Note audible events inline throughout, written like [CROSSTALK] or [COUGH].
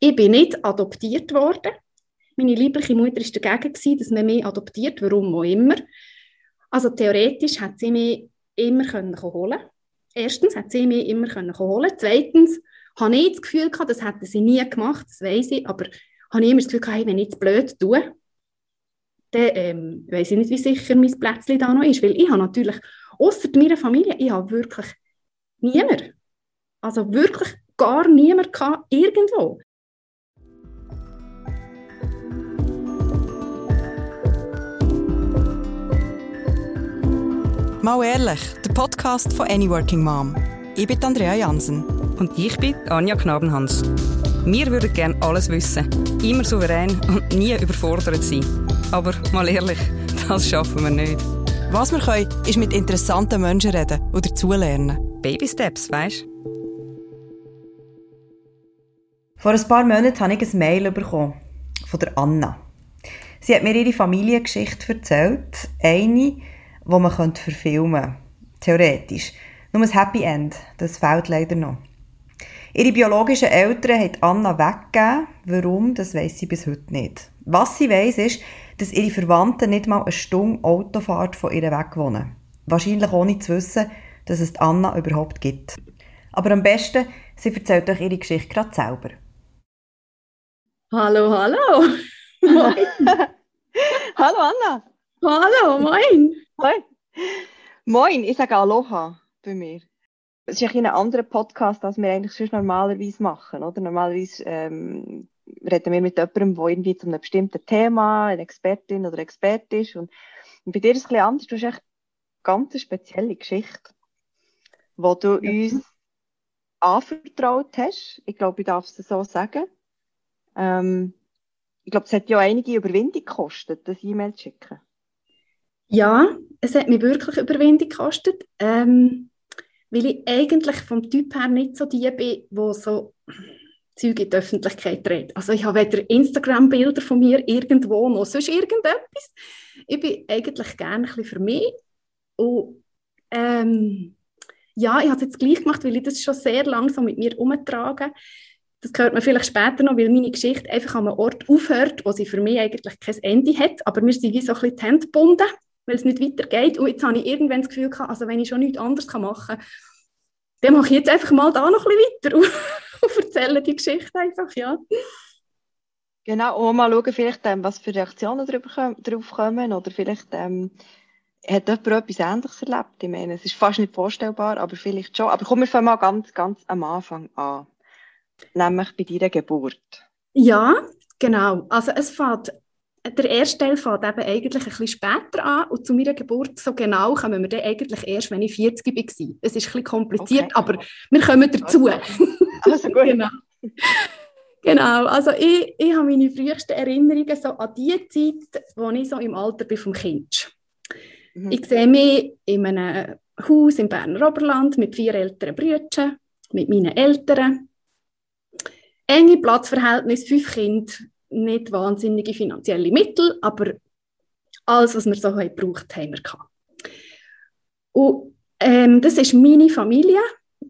Ich bin nicht adoptiert worden. Meine liebliche Mutter war dagegen, dass man mich adoptiert, warum auch immer. Also theoretisch hat sie mich immer können holen Erstens hat sie mich immer können holen Zweitens habe ich das Gefühl gehabt, das hätte sie nie gemacht, das weiß ich, aber habe ich immer das Gefühl gehabt, hey, wenn ich es blöd tue, dann ähm, weiß ich nicht, wie sicher mein Plätzchen da noch ist, weil ich habe natürlich, außer meiner Familie, ich habe wirklich niemand, also wirklich gar niemand irgendwo. Mal ehrlich, der Podcast von Any Working Mom. Ich bin Andrea Jansen. Und ich bin Anja Knabenhans. Wir würden gerne alles wissen, immer souverän und nie überfordert sein. Aber mal ehrlich, [LAUGHS] das schaffen wir nicht. Was wir können, ist mit interessanten Menschen reden oder dazulernen. Baby Steps, weißt Vor ein paar Monaten habe ich ein Mail bekommen von der Anna. Sie hat mir ihre Familiengeschichte erzählt. Eine, die man verfilmen könnte. Theoretisch. Nur ein Happy End, das fehlt leider noch. Ihre biologischen Eltern haben Anna weggegeben. Warum, das weiß sie bis heute nicht. Was sie weiß, ist, dass ihre Verwandten nicht mal eine Stunde Autofahrt von ihr weg wohnen. Wahrscheinlich ohne zu wissen, dass es Anna überhaupt gibt. Aber am besten, sie erzählt euch ihre Geschichte gerade selber. Hallo, hallo. [LAUGHS] Moin. hallo Anna. Hallo, moin. Moin. Moin, ich sage Aloha bei mir. Es ist ein, ein anderer Podcast, als wir eigentlich sonst normalerweise machen. Oder? Normalerweise ähm, reden wir mit jemandem, der irgendwie zu einem bestimmten Thema eine Expertin oder Experte ist. Und, und bei dir ist es ein bisschen anders. Du hast echt eine ganz spezielle Geschichte, die du ja. uns anvertraut hast. Ich glaube, ich darf es so sagen. Ähm, ich glaube, es hat ja einige Überwindung gekostet, das E-Mail zu schicken. Ja, es hat mich wirklich Überwindung gekostet. Ähm, weil ich eigentlich vom Typ her nicht so die bin, wo so Zeug in die Öffentlichkeit trägt. Also ich habe weder Instagram-Bilder von mir irgendwo noch sonst irgendetwas. Ich bin eigentlich gerne ein bisschen für mich. Und ähm, ja, ich habe es jetzt gleich gemacht, weil ich das schon sehr langsam mit mir umtrage. Das hört man vielleicht später noch, weil meine Geschichte einfach an einem Ort aufhört, wo sie für mich eigentlich kein Ende hat. Aber wir sind wie so ein bisschen die Hände gebunden weil es nicht weitergeht. Und jetzt habe ich irgendwann das Gefühl gehabt, also wenn ich schon nichts anderes machen kann, dann mache ich jetzt einfach mal da noch ein bisschen weiter [LAUGHS] und, erzähle die Geschichte einfach, ja. Genau, und mal schauen, vielleicht, ähm, was für Reaktionen darauf kommen oder vielleicht ähm, hat jemand etwas Ähnliches erlebt. Ich meine, es ist fast nicht vorstellbar, aber vielleicht schon. Aber kommen wir fangen mal ganz, ganz am Anfang an, nämlich bei deiner Geburt. Ja, genau. Also es fängt der erste Teil fängt eben eigentlich ein bisschen später an und zu meiner Geburt so genau kommen wir dann eigentlich erst, wenn ich 40 war. Es ist ein bisschen kompliziert, okay. aber wir kommen dazu. Also, gut. genau. Genau, also ich, ich habe meine frühesten Erinnerungen so an die Zeit, wo ich so im Alter bin vom Kind. Mhm. Ich sehe mich in einem Haus im Berner Oberland mit vier älteren Brüdern, mit meinen Eltern. Enge Platzverhältnis, fünf Kinder, nicht wahnsinnige finanzielle Mittel, aber alles, was wir so haben gebraucht haben wir gehabt. Und ähm, das ist meine Familie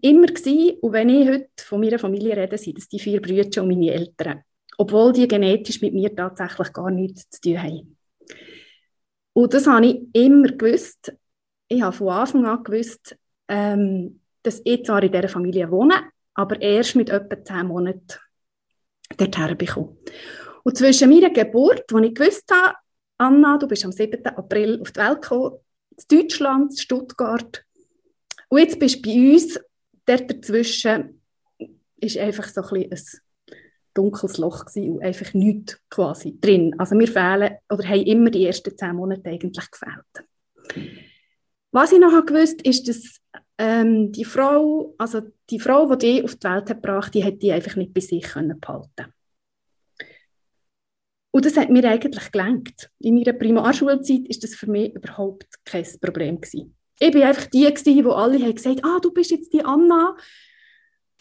immer gewesen. Und wenn ich heute von meiner Familie rede, sind das die vier Brüder und meine Eltern. Obwohl die genetisch mit mir tatsächlich gar nichts zu tun haben. Und das habe ich immer gewusst. Ich habe von Anfang an gewusst, ähm, dass ich zwar in dieser Familie wohne, aber erst mit etwa zehn Monaten dorthin bekomme. Und zwischen meiner Geburt, wo ich gewusst habe, Anna, du bist am 7. April auf die Welt gekommen, in Deutschland, in Stuttgart. Und jetzt bist du bei uns, dort dazwischen ist einfach so ein, ein dunkles Loch und einfach nichts quasi drin. Also wir fehlen, oder haben immer die ersten zehn Monate eigentlich gefehlt. Was ich noch gewusst ist, dass ähm, die Frau, also die Frau, die die auf die Welt hat gebracht, die hat die einfach nicht bei sich können behalten. Und das hat mir eigentlich gelenkt. In meiner Primarschulzeit ist das für mich überhaupt kein Problem gewesen. Ich war einfach die, gewesen, wo alle haben gesagt ah, du bist jetzt die Anna.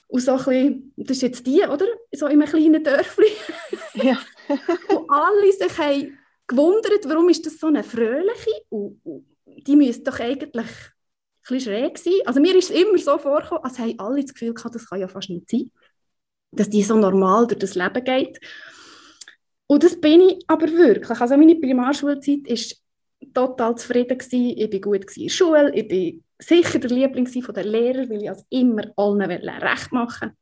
Und so ein bisschen, das ist jetzt die, oder? So in einem kleinen Dörfli. [LAUGHS] Ja. [LAUGHS] und alle sich haben gewundert, warum ist das so eine fröhliche und, und die müsste doch eigentlich ein bisschen schräg sein. Also mir ist es immer so vorgekommen, als haben alle das Gefühl gehabt, das kann ja fast nicht sein. dass die so normal durch das Leben geht. Und das bin ich aber wirklich. Also meine Primarschulzeit war total zufrieden. Gewesen. Ich war gut in der Schule, ich war sicher der Liebling der Lehrer, weil ich als immer allen recht machen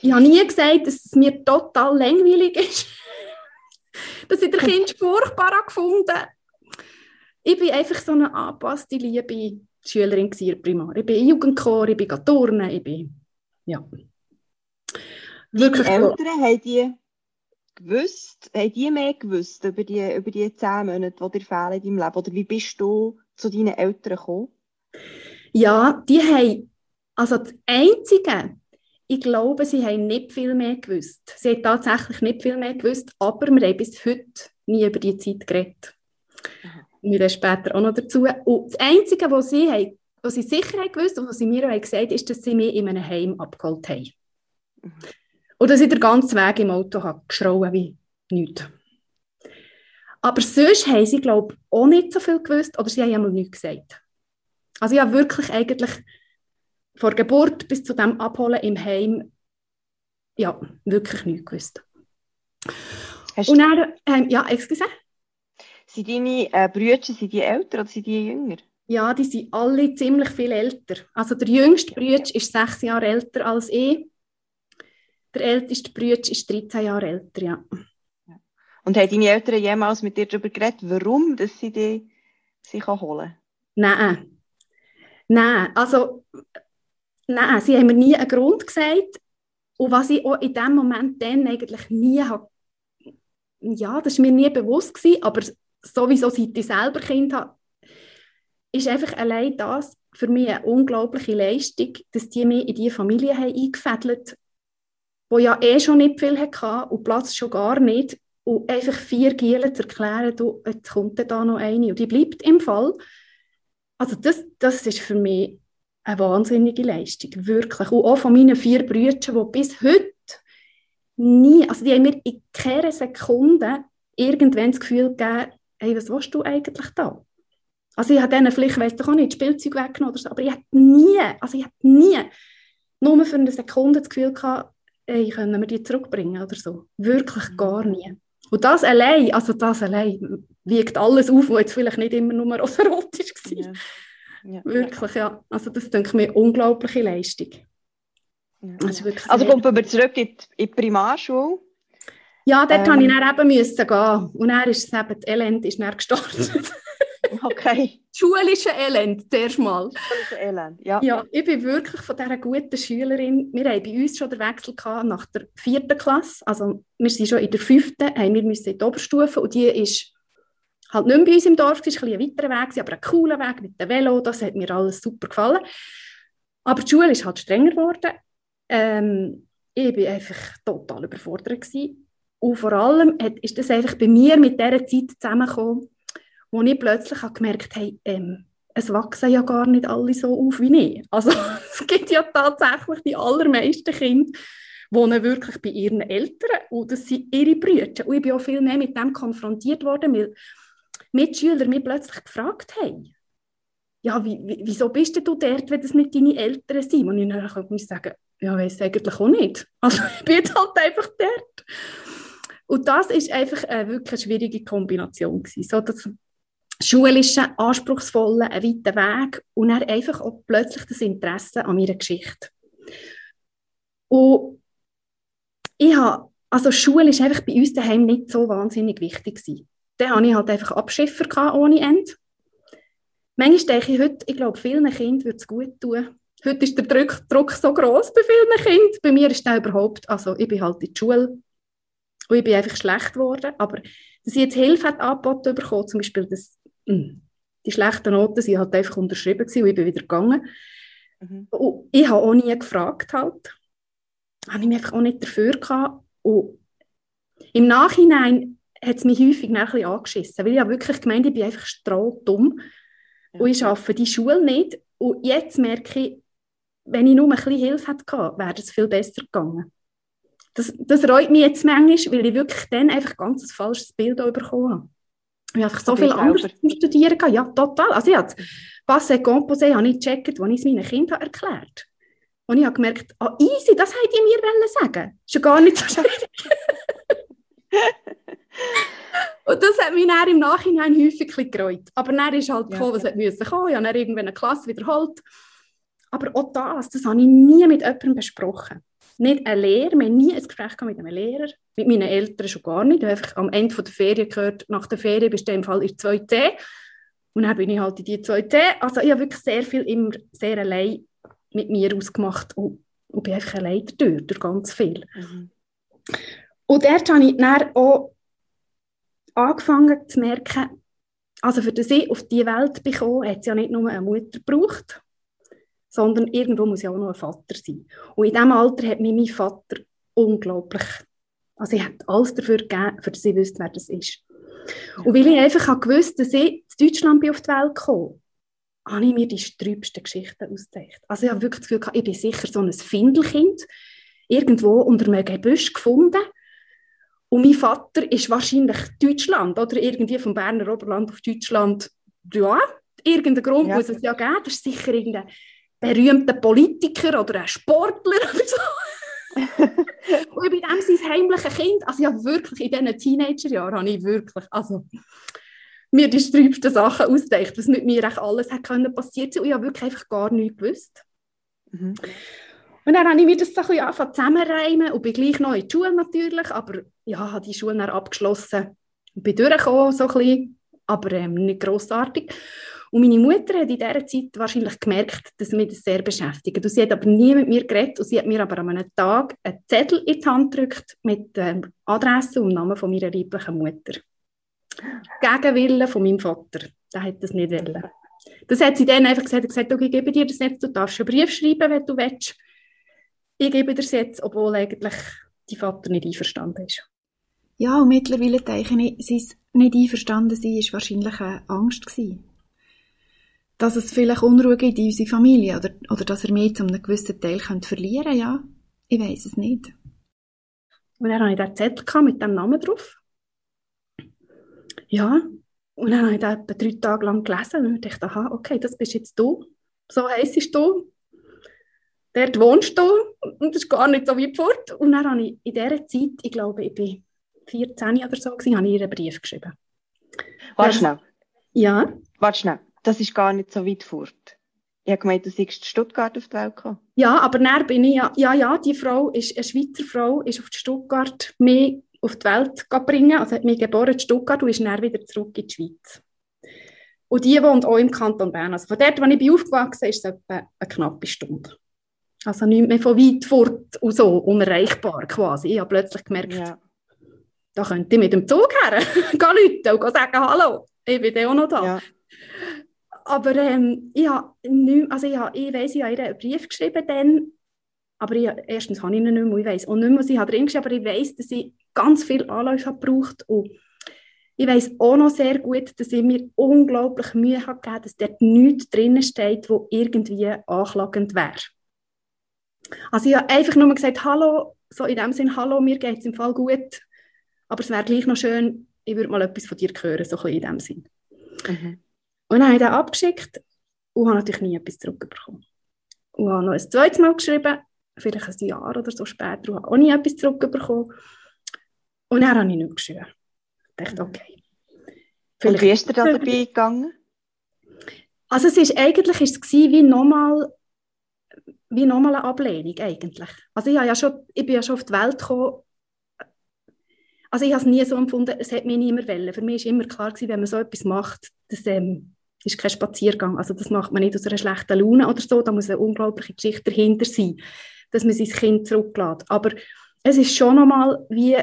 Ich habe nie gesagt, dass es mir total langweilig ist. [LAUGHS] dass ich der Kind furchtbar gefunden Ich bin einfach so eine angepasste, liebe Schülerin in der Primar. Ich bin in Jugendchor, ich bin turnen, ich bin, ja. Wirklich. Die Eltern haben die gewusst, haben die mehr gewusst über die, über die zehn Monate, die dir fehlen in deinem Leben? Oder wie bist du zu deinen Eltern gekommen? Ja, die haben, also das Einzige, ich glaube, sie haben nicht viel mehr gewusst. Sie haben tatsächlich nicht viel mehr gewusst, aber wir haben bis heute nie über die Zeit geredet. Aha. Wir kommen später auch noch dazu. Und das Einzige, was sie, haben, was sie sicher haben gewusst und was sie mir auch gesagt haben, ist, dass sie mich in einem Heim abgeholt haben. Mhm. Und dass ich den ganzen Weg im Auto habe geschrauen wie nichts. Aber sonst haben sie, glaube ich, auch nicht so viel gewusst oder sie haben einmal nichts gesagt. Also ich habe wirklich eigentlich von Geburt bis zu dem Abholen im Heim ja, wirklich nichts gewusst. Hast Und dann, ähm, ja, excuse. Sind deine äh, Brüder, sind die älter oder sind die jünger? Ja, die sind alle ziemlich viel älter. Also der jüngste Bruder ist sechs Jahre älter als ich. Der älteste Bruder ist 13 Jahre älter, ja. Und haben deine Eltern jemals mit dir darüber geredet, warum dass sie dich sich holen Nein. Nein, also nein, sie haben mir nie einen Grund gesagt. Und was ich auch in dem Moment dann eigentlich nie habe, ja, das war mir nie bewusst gewesen, aber sowieso seit ich selber Kind habe, ist einfach allein das für mich eine unglaubliche Leistung, dass die mich in diese Familie haben eingefädelt wo ja eh schon nicht viel hatte und Platz schon gar nicht. Und einfach vier Gielen zu erklären, du, jetzt kommt da noch eine und die bleibt im Fall. Also das, das ist für mich eine wahnsinnige Leistung, wirklich. Und auch von meinen vier Brüdern, die bis heute nie, also die haben mir in keiner Sekunde irgendwann das Gefühl gegeben, hey, was willst du eigentlich da? Also ich habe denen vielleicht, weiss doch auch nicht, Spielzeug weggenommen oder so, aber ich habe nie, also ich habe nie nur für eine Sekunde das Gefühl gehabt, ey, können wir die zurückbringen oder so. Wirklich mhm. gar nie. Und das allein, also das allein, wiegt alles auf, was jetzt vielleicht nicht immer nur [LAUGHS] rosarotisch war. Ja. Ja. Wirklich, ja. Also das denke ich mir unglaubliche Leistung. Ja. Also kommen wir zurück in die, in die Primarschule. Ja, dort ähm, musste ich dann eben müssen gehen. Und dann ist es eben, das Elend ist dann gestartet. [LAUGHS] Okay. [LAUGHS] Schulische Elend, zuerst mal. Schulische Elend, ja. Ja, ich bin wirklich von dieser guten Schülerin, wir haben bei uns schon den Wechsel gehabt nach der vierten Klasse, also wir sind schon in der fünften, haben wir müssen in die Oberstufe und die ist halt nicht mehr bei uns im Dorf, es war ein, weiterer Weg, aber ein cooler Weg mit dem Velo, das hat mir alles super gefallen. Aber die Schule ist halt strenger geworden. Ähm, ich war einfach total überfordert. Gewesen. Und vor allem hat, ist das einfach bei mir mit dieser Zeit zusammengekommen, wo ich plötzlich habe gemerkt habe, ähm, es wachsen ja gar nicht alle so auf wie ich. Also [LAUGHS] es gibt ja tatsächlich die allermeisten Kinder, wohnen wirklich bei ihren Eltern und das sind ihre Brüder. Und ich bin auch viel mehr mit dem konfrontiert worden, weil Mitschüler mich plötzlich gefragt haben, ja, wie, wieso bist du dort, wenn das nicht deine Eltern sind? Und ich dann muss sagen, ja, weiß eigentlich auch nicht. [LAUGHS] Also ich bin halt einfach dort. Und das ist einfach eine wirklich schwierige Kombination gewesen. So, das schulischen, anspruchsvollen, einen weiten Weg und dann einfach auch plötzlich das Interesse an meiner Geschichte. Und ich habe, also Schule ist einfach bei uns daheim nicht so wahnsinnig wichtig gewesen. Dann hatte ich halt einfach Abschiffer ohne Ende. Manchmal denke ich heute, ich glaube, vielen Kindern würde es gut tun. Heute ist der Druck, Druck so groß bei vielen Kindern. Bei mir ist das überhaupt, also ich bin halt in der Schule und ich bin einfach schlecht geworden. Aber dass ich jetzt Hilfe angeboten bekommen, zum Beispiel das. Die schlechten Noten sind halt einfach unterschrieben gewesen und ich bin wieder gegangen. Mhm. Und ich habe auch nie gefragt halt. Habe ich mich einfach auch nicht dafür gehabt. Und im Nachhinein hat es mich häufig ein bisschen angeschissen, weil ich habe wirklich gemeint, ich bin einfach strohdumm ja. und ich arbeite die Schule nicht. Und jetzt merke ich, wenn ich nur ein bisschen Hilfe hätte wäre es viel besser gegangen. Das, das reut mich jetzt manchmal, weil ich wirklich dann einfach ganz ein falsches Bild bekommen habe. Ich habe so viel anderes zum Studieren. Ja, total. Also ich habe Passé Composé habe ich gecheckt, als ich es meinen Kindern erklärt Und ich habe gemerkt, ah, oh, easy, das hätte ich mir sagen Das ist ja gar nicht so [LAUGHS] schwierig. Und das hat mich dann im Nachhinein häufig gereut. Aber dann ist halt gekommen, was es musste kommen. Ich habe dann irgendwann eine Klasse wiederholt. Aber auch das, das habe ich nie mit jemandem besprochen. Nicht eine Lehrer, wir haben nie ein Gespräch mit einem Lehrer, mit meinen Eltern schon gar nicht. Ich habe einfach am Ende der Ferien gehört, nach der Ferien bist du im Fall in 2C. Und dann bin ich halt in die 2C. Also ich habe wirklich sehr viel immer sehr allein mit mir ausgemacht und, und bin einfach allein durch, durch ganz viel. Mhm. Und dort habe ich dann auch angefangen zu merken, also für das ich auf die Welt bekomme, hat es ja nicht nur eine Mutter gebraucht, sondern irgendwo muss ja auch noch ein Vater sein. Und in diesem Alter hat mir mein Vater unglaublich, also ich habe alles dafür gegeben, für das ich wüsste, wer das ist. Und weil ich einfach gewusst dass ich in Deutschland bin auf die Welt gekommen habe ich mir die sträubsten Geschichten ausgedacht. Also ich habe wirklich das Gefühl, ich bin sicher so ein Findelkind, irgendwo unter einem Gebüsch gefunden und mein Vater ist wahrscheinlich Deutschland oder irgendwie vom Berner Oberland auf Deutschland. Ja, irgendeinen Grund ja. muss es ja geben. Das ist sicher irgendein berühmter Politiker oder ein Sportler oder so. [LAUGHS] und ich bin dem sein heimliches Kind. Also ja, wirklich in diesen Teenagerjahren habe ich wirklich, also mir die sträubsten Sachen ausgedacht, was mit mir echt alles hat können passiert sein. Und ich habe wirklich einfach gar nichts gewusst. Mhm. Und dann habe ich mir das so ein bisschen zusammenreimen und bin gleich noch in die Schule natürlich, aber ja, habe die Schule dann abgeschlossen und bin durchgekommen, so ein bisschen, aber ähm, nicht grossartig. Und meine Mutter hat in dieser Zeit wahrscheinlich gemerkt, dass mich das sehr beschäftigt. Und sie hat aber nie mit mir geredet und sie hat mir aber an einem Tag einen Zettel in die Hand gedrückt mit der ähm, Adresse und Namen von meiner lieblichen Mutter. Gegen Willen von meinem Vater. Der hat das nicht wollen. Das hat sie dann einfach gesagt, gesagt okay, ich gebe dir das jetzt, du darfst einen Brief schreiben, wenn du willst ich gebe dir das jetzt, obwohl eigentlich die Vater nicht einverstanden ist. Ja, und mittlerweile denke ich, sein nicht einverstanden sein, war wahrscheinlich eine Angst gewesen. Dass es vielleicht Unruhe gibt in unserer Familie oder, oder dass er mich zu einem gewissen Teil verlieren könnte, ja. Ich weiß es nicht. Und dann hatte ich den Zettel mit dem Namen drauf. Ja, und dann habe ich den etwa drei Tage lang gelesen und dachte, aha, okay, das bist jetzt du. So heisst du dort wohnst du und das ist gar nicht so weit fort. Und dann habe ich in dieser Zeit, ich glaube, ich bin 14 oder so, gewesen, habe ich ihr einen Brief geschrieben. Warte schnell. Ja? Warte schnell, das ist gar nicht so weit fort. Ich habe gemeint, du in Stuttgart auf die Welt gekommen. Ja, aber dann bin ich ja, ja, ja, die Frau, ist eine Schweizer Frau, ist auf Stuttgart mich auf die Welt bringen, also hat mich geboren in Stuttgart und ist dann wieder zurück in die Schweiz. Und die wohnt auch im Kanton Bern. Also von dort, wo ich bin aufgewachsen bin, ist es etwa eine knappe Stunde. Also nicht mehr von weit fort und so, unerreichbar quasi. Ich habe plötzlich gemerkt, ja. da könnte ich mit dem Zug her [LAUGHS] gehen Leute und sagen, hallo, ich bin auch noch da. Ja. Aber ähm, ich, nicht, also ich, ich weiss, ich habe ihr einen Brief geschrieben dann, aber ich, erstens habe ich ihn nicht mehr, ich weiss auch nicht mehr, was ich drin geschrieben aber ich weiss, dass ich ganz viel Anläufe habe gebraucht und ich weiss auch noch sehr gut, dass ich mir unglaublich Mühe habe gegeben, dass dort nichts drin steht, wo irgendwie anklagend wäre. Also ich habe einfach nur gesagt, hallo, so in dem Sinn, hallo, mir geht es im Fall gut, aber es wäre gleich noch schön, ich würde mal etwas von dir hören, so in dem Sinn. Mhm. Und dann habe ich den abgeschickt und habe natürlich nie etwas zurückbekommen. Und habe noch ein zweites Mal geschrieben, vielleicht ein Jahr oder so später, und habe auch nie etwas zurückbekommen. Und dann habe ich nicht geschrieben. Ich dachte, mhm. okay. und wie ist dir da dabei gegangen? Also es ist, eigentlich ist es wie nochmal wie nochmal eine Ablehnung eigentlich. Also ich, ja schon, ich bin ja schon auf die Welt gekommen, also ich habe es nie so empfunden, es hat mich niemand wollen. Für mich war immer klar, gewesen, wenn man so etwas macht, das ähm, ist kein Spaziergang. Also das macht man nicht aus einer schlechten Laune oder so, da muss eine unglaubliche Geschichte dahinter sein, dass man sein Kind zurücklässt. Aber es ist schon nochmal wie,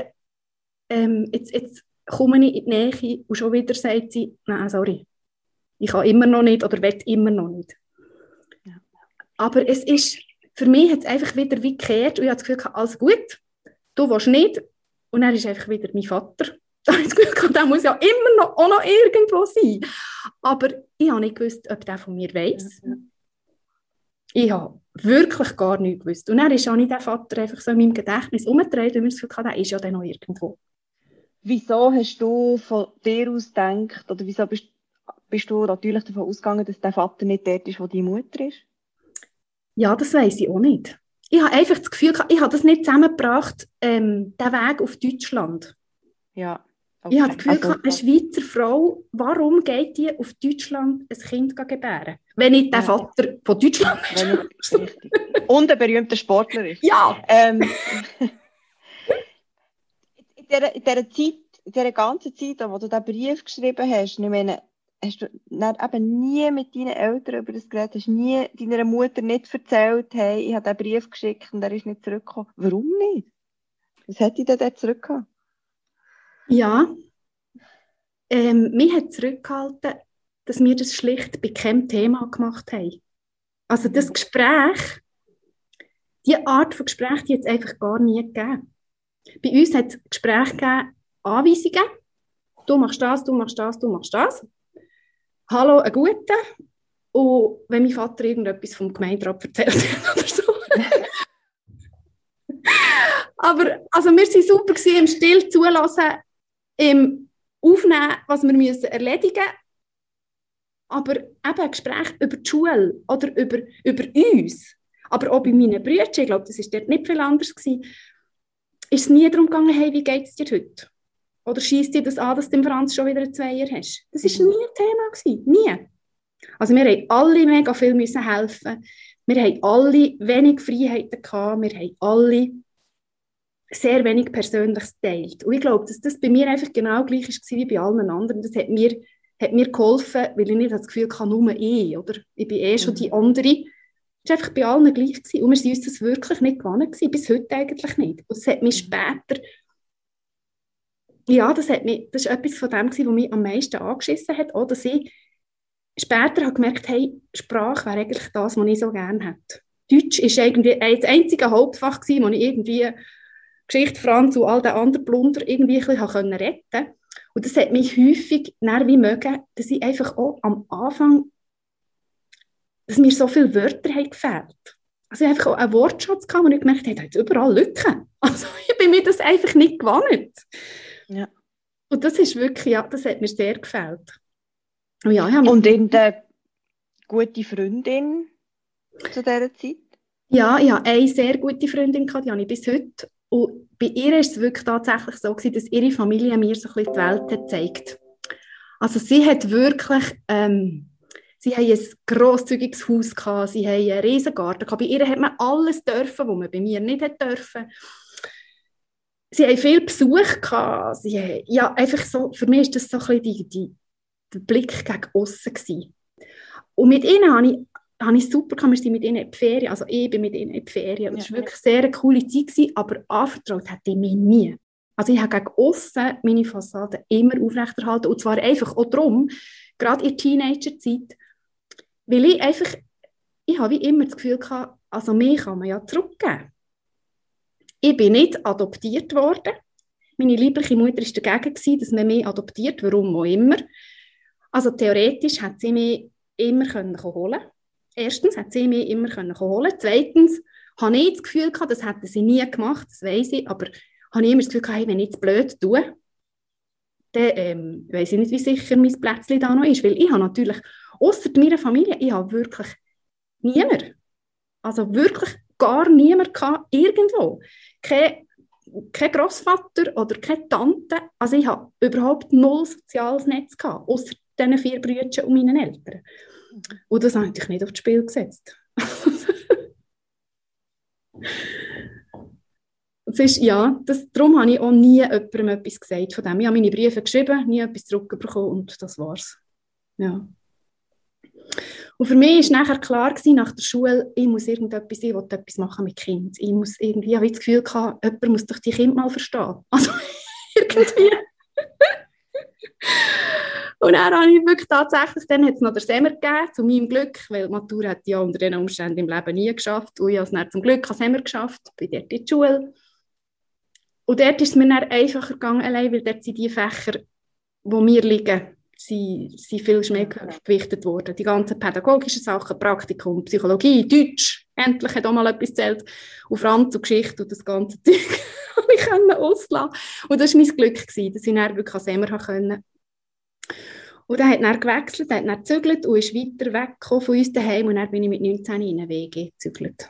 ähm, jetzt, jetzt komme ich in die Nähe und schon wieder sagt sie, nein, sorry, ich kann immer noch nicht oder will immer noch nicht. Aber es ist, für mich hat es einfach wieder wie gekehrt und ich habe das Gefühl, alles gut, du willst nicht. Und dann ist einfach wieder mein Vater. [LAUGHS] Da habe ich das Gefühl, der muss ja immer noch, auch noch irgendwo sein. Aber ich habe nicht gewusst, ob der von mir weiß. Ich habe wirklich gar nichts gewusst. Und dann ist auch nicht der Vater einfach so in meinem Gedächtnis umgedreht, weil mir das Gefühl hatte, der ist ja dann noch irgendwo. Wieso hast du von dir aus gedacht, oder wieso bist, bist du natürlich davon ausgegangen, dass der Vater nicht dort ist, wo die Mutter ist? Ja, das weiß ich auch nicht. Ich habe einfach das Gefühl, ich habe das nicht zusammengebracht, ähm, den Weg auf Deutschland. Ja. Okay. Ich habe das Gefühl, also, eine Schweizer Frau, warum geht die auf Deutschland ein Kind gebären? Wenn nicht der ja. Vater von Deutschland [LAUGHS] ist. [LAUGHS] Und ein berühmter Sportler ist. Ja! Ähm, [LAUGHS] in, dieser, in, dieser Zeit, in dieser ganzen Zeit, wo du diesen Brief geschrieben hast, ich meine, hast du eben nie mit deinen Eltern über das geredet, hast nie deiner Mutter nicht erzählt, hey, ich habe diesen Brief geschickt und er ist nicht zurückgekommen. Warum nicht? Was hätte ich denn dort zurückgekommen? Ja, ähm, mich hat zurückgehalten, dass wir das schlicht bei keinem Thema gemacht haben. Also das mhm. Gespräch, die Art von Gespräch, die hat es einfach gar nie gegeben. Bei uns hat es Gespräche gegeben, Anweisungen, du machst das, du machst das, du machst das. Hallo, ein Guter. Und wenn mein Vater irgendetwas vom Gemeinderat erzählt hat [LAUGHS] oder so. [LAUGHS] Aber also wir waren super gewesen, im Still zulassen, im Aufnehmen, was wir müssen erledigen müssen. Aber eben ein Gespräch über die Schule oder über, über uns, aber auch bei meinen Brüdern, ich glaube, das war dort nicht viel anders, gewesen, ist es nie darum gegangen, hey, wie geht es dir heute? Oder schießt dir das an, dass du im Franz schon wieder ein Zweier hast? Das war mhm. nie ein Thema. Gewesen. Nie. Also wir haben alle mega viel müssen helfen. Wir haben alle wenig Freiheiten gehabt. Wir haben alle sehr wenig Persönliches teilt. Und ich glaube, dass das bei mir einfach genau gleich war wie bei allen anderen. Das hat mir, hat mir geholfen, weil ich nicht das Gefühl hatte, nur ich, oder? Ich bin eh schon die mhm. andere. Es war einfach bei allen gleich. Gewesen. Und wir sind uns das wirklich nicht gewohnt gewesen, bis heute eigentlich nicht. Und es hat mich mhm. später, ja, das, hat mich, das ist etwas von dem, gewesen, was mich am meisten angeschissen hat, auch, dass ich später habe gemerkt hey, Sprache wäre eigentlich das, was ich so gerne hätte. Deutsch war irgendwie das einzige Hauptfach, das ich irgendwie Geschichte Franz und all den anderen Blunder irgendwie ein bisschen retten konnte. Und das hat mich häufig wie mögen, dass ich einfach auch am Anfang, dass mir so viele Wörter haben gefehlt. Also ich einfach auch einen Wortschatz gehabt, wo ich gemerkt habe, da hat überall Lücken. [LAUGHS] Also ich bin mir das einfach nicht gewohnt. Ja. Und das ist wirklich, ja, das hat mir sehr gefällt. Und, ja, ja, und in der gute Freundin zu dieser Zeit? Ja, ich hatte eine sehr gute Freundin, die habe ich bis heute. Und bei ihr ist es wirklich tatsächlich so gewesen, dass ihre Familie mir so ein bisschen die Welt hat gezeigt. Also sie hat wirklich, ähm, sie haben ein grosszügiges Haus gehabt, sie haben einen riesen Garten gehabt. Bei ihr hat man alles dürfen, was man bei mir nicht dürfen. Sie haben viel Besuch gehabt. Sie haben, ja, einfach so, für mich ist das so ein bisschen die, die, der Blick gegen außen gewesen. Und mit ihnen habe ich habe ich super gehabt, wir sind mit ihnen in die Ferien, also ich bin mit ihnen in die Ferien. Es ja. war wirklich sehr eine coole Zeit, gewesen, aber anvertraut hätte ich mich nie. Also ich habe gegen außen meine Fassade immer aufrechterhalten und zwar einfach auch darum, gerade in der Teenagerzeit, weil ich einfach, ich habe wie immer das Gefühl gehabt, also mich kann man ja zurückgeben. Ich bin nicht adoptiert worden. Meine liebliche Mutter war dagegen, gewesen, dass man mich adoptiert, warum auch immer. Also theoretisch hätte sie mich immer holen können erstens hat sie mich immer können holen. Zweitens habe ich das Gefühl gehabt, das hätte sie nie gemacht, das weiß ich, aber habe ich immer das Gefühl gehabt, hey, wenn ich es blöd tue, dann ähm, weiß ich nicht, wie sicher mein Plätzchen da noch ist, weil ich habe natürlich, außer meiner Familie, ich habe wirklich niemand, also wirklich gar niemand gehabt, irgendwo. Kein, kein Großvater oder keine Tante, also ich habe überhaupt null soziales Netz außer diesen vier Brüdern und meinen Eltern. Und das habe ich nicht aufs Spiel gesetzt. [LAUGHS] das ist, ja, das, darum habe ich auch nie jemandem etwas gesagt von dem. Ich habe meine Briefe geschrieben, nie etwas zurückbekommen und das war's. Ja. Und für mich war nachher klar gewesen, nach der Schule, ich muss irgendetwas, ich will etwas machen mit Kind. Ich muss irgendwie, ich habe das Gefühl gehabt, jemand muss doch die Kinder mal verstehen. Also [LAUGHS] irgendwie. Und dann habe ich wirklich tatsächlich, dann hat es noch den Semmer gegeben, zu meinem Glück, weil Matur hat ja unter diesen Umständen im Leben nie geschafft. Und ich habe es dann zum Glück an Semmer geschafft, bin dort in die Schule. Und dort ist es mir dann einfacher gegangen, allein, weil dort sind die Fächer, die mir liegen, sind, sind viel mehr gewichtet worden. Die ganzen pädagogischen Sachen, Praktikum, Psychologie, Deutsch, endlich hat auch mal etwas zählt, und Franz und Geschichte und das ganze [LAUGHS] Zeug ich auslassen. Und das war mein Glück, dass ich dann wirklich an Semmer konnte Und er hat dann gewechselt, er hat dann gezügelt und ist weiter weggekommen von uns daheim und dann bin ich mit 19 in eine WG gezügelt.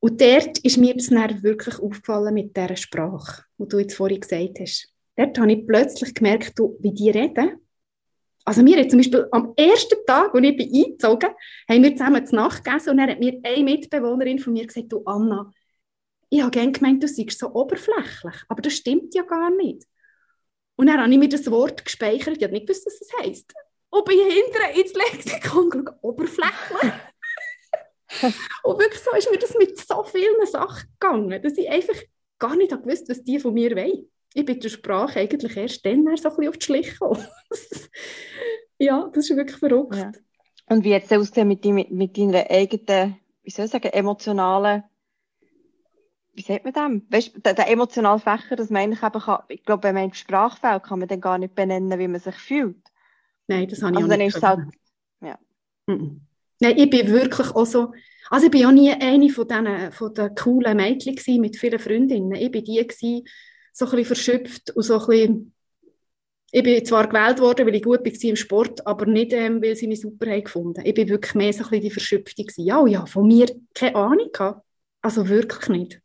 Und dort ist mir das dann wirklich aufgefallen mit dieser Sprache, die du jetzt vorhin gesagt hast. Dort habe ich plötzlich gemerkt, wie die reden. Also wir haben zum Beispiel am ersten Tag, als ich bin eingezogen haben wir zusammen zu Nacht gegessen und dann hat mir eine Mitbewohnerin von mir gesagt, du Anna, ich habe gerne gemeint, du seist so oberflächlich, aber das stimmt ja gar nicht. Und dann habe ich mir das Wort gespeichert, ich habe nicht gewusst, was das heisst. Und bin hinterher ins Lexikon geschaut, oberflächlich. [LAUGHS] und wirklich so ist mir das mit so vielen Sachen gegangen, dass ich einfach gar nicht gewusst was die von mir wollen. Ich bin der Sprache eigentlich erst dann so ein bisschen auf die Schliche gekommen. [LAUGHS] ja, das ist wirklich verrückt. Ja. Und wie hat es aussehen mit, mit, mit deiner eigenen, wie soll ich sagen, emotionalen wie sagt man dem? Weißt, der, der emotionale Fächer, dass man eigentlich eben kann, ich glaube, wenn man im Sprachfeld kann man dann gar nicht benennen, wie man sich fühlt. Nein, das habe ich also auch nicht. Halt, ja. Nein, ich bin wirklich auch so, also ich bin auch nie eine von diesen von den coolen Mädchen mit vielen Freundinnen. Ich bin die gewesen, so ein bisschen verschöpft und so ein bisschen, ich bin zwar gewählt worden, weil ich gut war im Sport, aber nicht, ähm, weil sie mich super haben gefunden. Ich bin wirklich mehr so ein bisschen die Verschöpfte gewesen. Ja, ja, von mir keine Ahnung gehabt. Also wirklich nicht.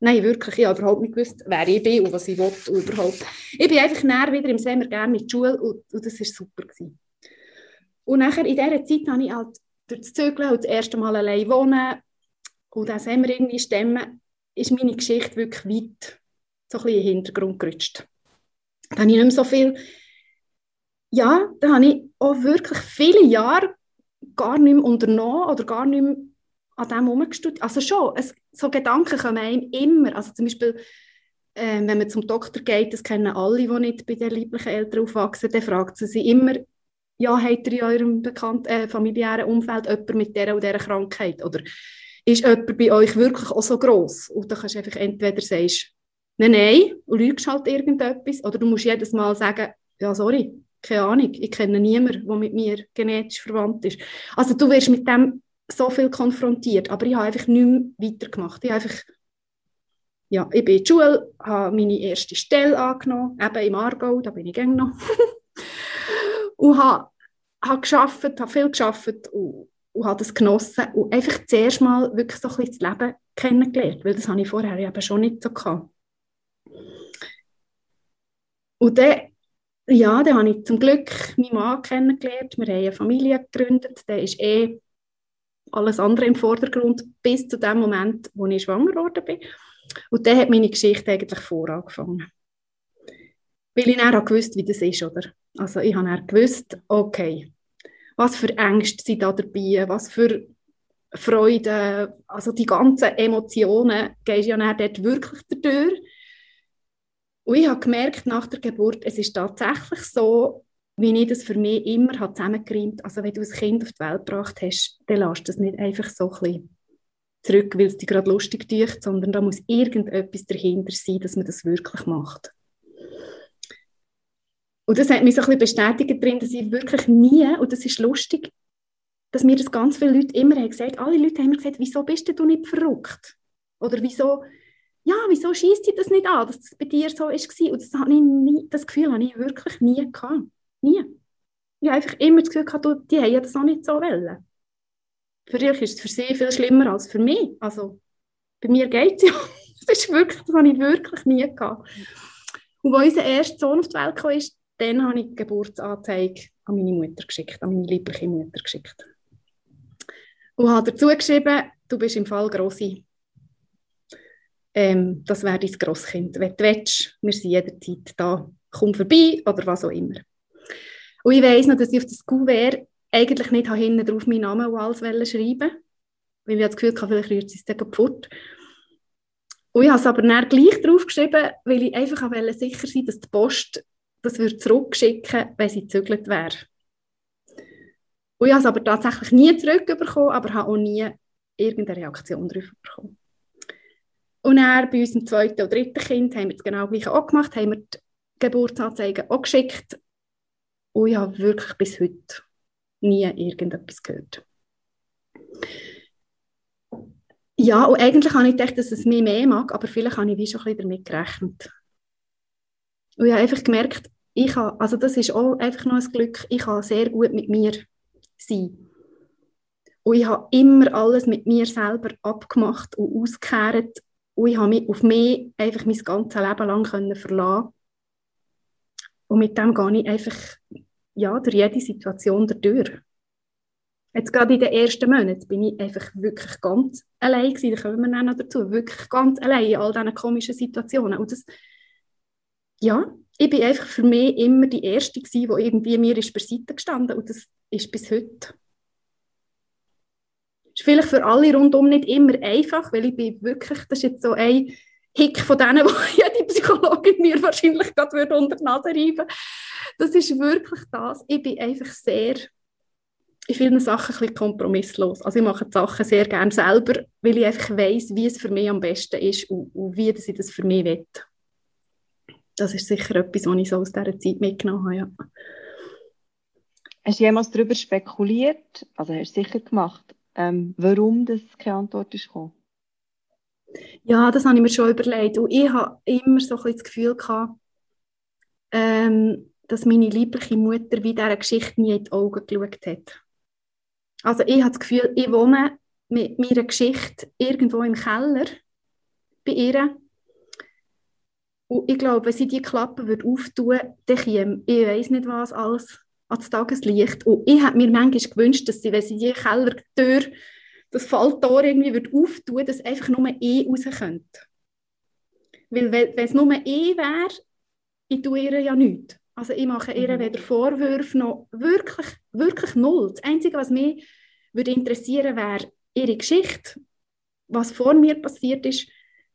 Nein, wirklich. Ich habe überhaupt nicht gewusst, wer ich bin und was ich will und überhaupt. Ich bin einfach näher wieder im Sommer gerne mit der Schule und, und das war super. Gewesen. Und nachher in dieser Zeit habe ich halt durch das Zügeln und das erste Mal allein wohnen und das Sommer irgendwie stemmen, ist meine Geschichte wirklich weit so ein bisschen in den Hintergrund gerutscht. Da habe ich nicht mehr so viel... Ja, da habe ich auch wirklich viele Jahre gar nicht mehr unternommen oder gar nicht mehr an dem herumgestudiert. Also schon, es, so Gedanken kommen einem immer. Also zum Beispiel, äh, wenn man zum Doktor geht, das kennen alle, die nicht bei den lieblichen Eltern aufwachsen, dann fragt sie sich immer, ja, habt ihr in eurem bekannten, äh, familiären Umfeld jemanden mit dieser oder dieser Krankheit? Oder ist jemand bei euch wirklich auch so gross? Und dann kannst du einfach entweder sagen, nein, nein, und lügst halt irgendetwas, oder du musst jedes Mal sagen, ja, sorry, keine Ahnung, ich kenne niemanden, der mit mir genetisch verwandt ist. Also du wirst mit dem so viel konfrontiert, aber ich habe einfach nicht mehr weitergemacht. Ich einfach, ja, ich bin in die Schule, habe meine erste Stelle angenommen, eben im Aargau, da bin ich noch. [LAUGHS] und habe, habe geschafft, habe viel geschafft und, und habe das genossen und einfach zuerst mal wirklich so ein bisschen das Leben kennengelernt, weil das habe ich vorher eben schon nicht so gehabt. Und dann, ja, dann habe ich zum Glück meinen Mann kennengelernt, wir haben eine Familie gegründet, der ist eh alles andere im Vordergrund, bis zu dem Moment, wo ich schwanger geworden bin. Und dann hat meine Geschichte eigentlich vorangefangen. Weil ich dann gewusst, wie das ist, oder? Also ich habe gewusst, okay, was für Ängste sind da dabei, was für Freude, also die ganzen Emotionen, gehst ja dann dort wirklich durch. Und ich habe gemerkt nach der Geburt, es ist tatsächlich so, wie ich das für mich immer habe Also wenn du ein Kind auf die Welt gebracht hast, dann lass das nicht einfach so ein bisschen zurück, weil es dich gerade lustig tut, sondern da muss irgendetwas dahinter sein, dass man das wirklich macht. Und das hat mich so ein bisschen bestätigt drin, dass ich wirklich nie, und das ist lustig, dass mir das ganz viele Leute immer haben gesagt, alle Leute haben mir gesagt, wieso bist du nicht verrückt? Oder wieso, ja, wieso schießt dir das nicht an, dass das bei dir so war? Und das, ich nie, das Gefühl habe ich wirklich nie gehabt. Nie. Ich habe einfach immer das Gefühl gehabt, die haben das auch nicht so wollen. Für dich ist es für sie viel schlimmer als für mich. Also, bei mir geht es ja. [LAUGHS] Das, ist wirklich, das habe ich wirklich nie gehabt. Und als unser erster Sohn auf die Welt kam, dann habe ich die Geburtsanzeige an meine Mutter geschickt, an meine liebliche Mutter geschickt. Und habe dazu geschrieben, du bist im Fall Grossi. Ähm, das wäre dein Grosskind. Wenn du willst, wir sind jederzeit da. Komm vorbei oder was auch immer. Und ich weiss noch, dass ich auf das Kuvert eigentlich nicht hinten drauf meinen Namen und alles schreiben weil ich das Gefühl hatte, vielleicht rührt es dann kaputt. Und ich habe es aber dann gleich draufgeschrieben, weil ich einfach sicher sein dass die Post das würde zurückschicken wenn sie gezügelt wäre. Und ich habe es aber tatsächlich nie zurückbekommen, aber habe auch nie irgendeine Reaktion darauf bekommen. Und dann bei unserem zweiten und dritten Kind haben wir das genau gleiche auch gemacht, haben wir die Geburtsanzeigen auch geschickt und ich habe wirklich bis heute nie irgendetwas gehört. Ja, und eigentlich habe ich gedacht, dass es mir mehr mag, aber vielleicht habe ich wie schon ein bisschen damit gerechnet. Und ich habe einfach gemerkt, ich habe, also das ist auch einfach noch ein Glück, ich kann sehr gut mit mir sein. Und ich habe immer alles mit mir selber abgemacht und ausgekehrt. Und ich habe mich auf mich einfach mein ganzes Leben lang verlassen. Und mit dem gehe ich einfach ja, durch jede Situation durch. Jetzt gerade in den ersten Monaten bin ich einfach wirklich ganz allein gewesen, da kommen wir noch dazu, wirklich ganz allein in all diesen komischen Situationen. Und das, ja, ich bin einfach für mich immer die Erste gewesen, die irgendwie mir ist beiseite gestanden und das ist bis heute ist vielleicht für alle rundum nicht immer einfach, weil ich bin wirklich, das ist jetzt so ein Hick von denen, [LAUGHS] wo jede Psychologin mir wahrscheinlich gerade unter die Nase reiben Das ist wirklich das. Ich bin einfach sehr in vielen Sachen ein bisschen kompromisslos. Also ich mache die Sachen sehr gerne selber, weil ich einfach weiss, wie es für mich am besten ist und, und wie ich das für mich will. Das ist sicher etwas, was ich so aus dieser Zeit mitgenommen habe. Ja. Hast du jemals darüber spekuliert, also hast du sicher gemacht, ähm, warum das keine Antwort ist gekommen? Ja, das habe ich mir schon überlegt. Und ich habe immer so ein bisschen das Gefühl gehabt, ähm, dass meine liebliche Mutter wie dieser Geschichte nie in die Augen geschaut hat. Also ich habe das Gefühl, ich wohne mit meiner Geschichte irgendwo im Keller bei ihr. Und ich glaube, wenn sie die Klappe würde auftun dann käme, ich weiß nicht was, alles ans Tageslicht. Und ich hätte mir manchmal gewünscht, dass sie, wenn sie die Kellertür, das Falltor irgendwie würde auftun, dass einfach nur ich raus könnte. Weil wenn, es nur ich wäre, ich tue ihr ja nichts. Also ich mache ihr mhm. weder Vorwürfe noch wirklich, wirklich null. Das Einzige, was mich würde interessieren, wäre ihre Geschichte, was vor mir passiert ist.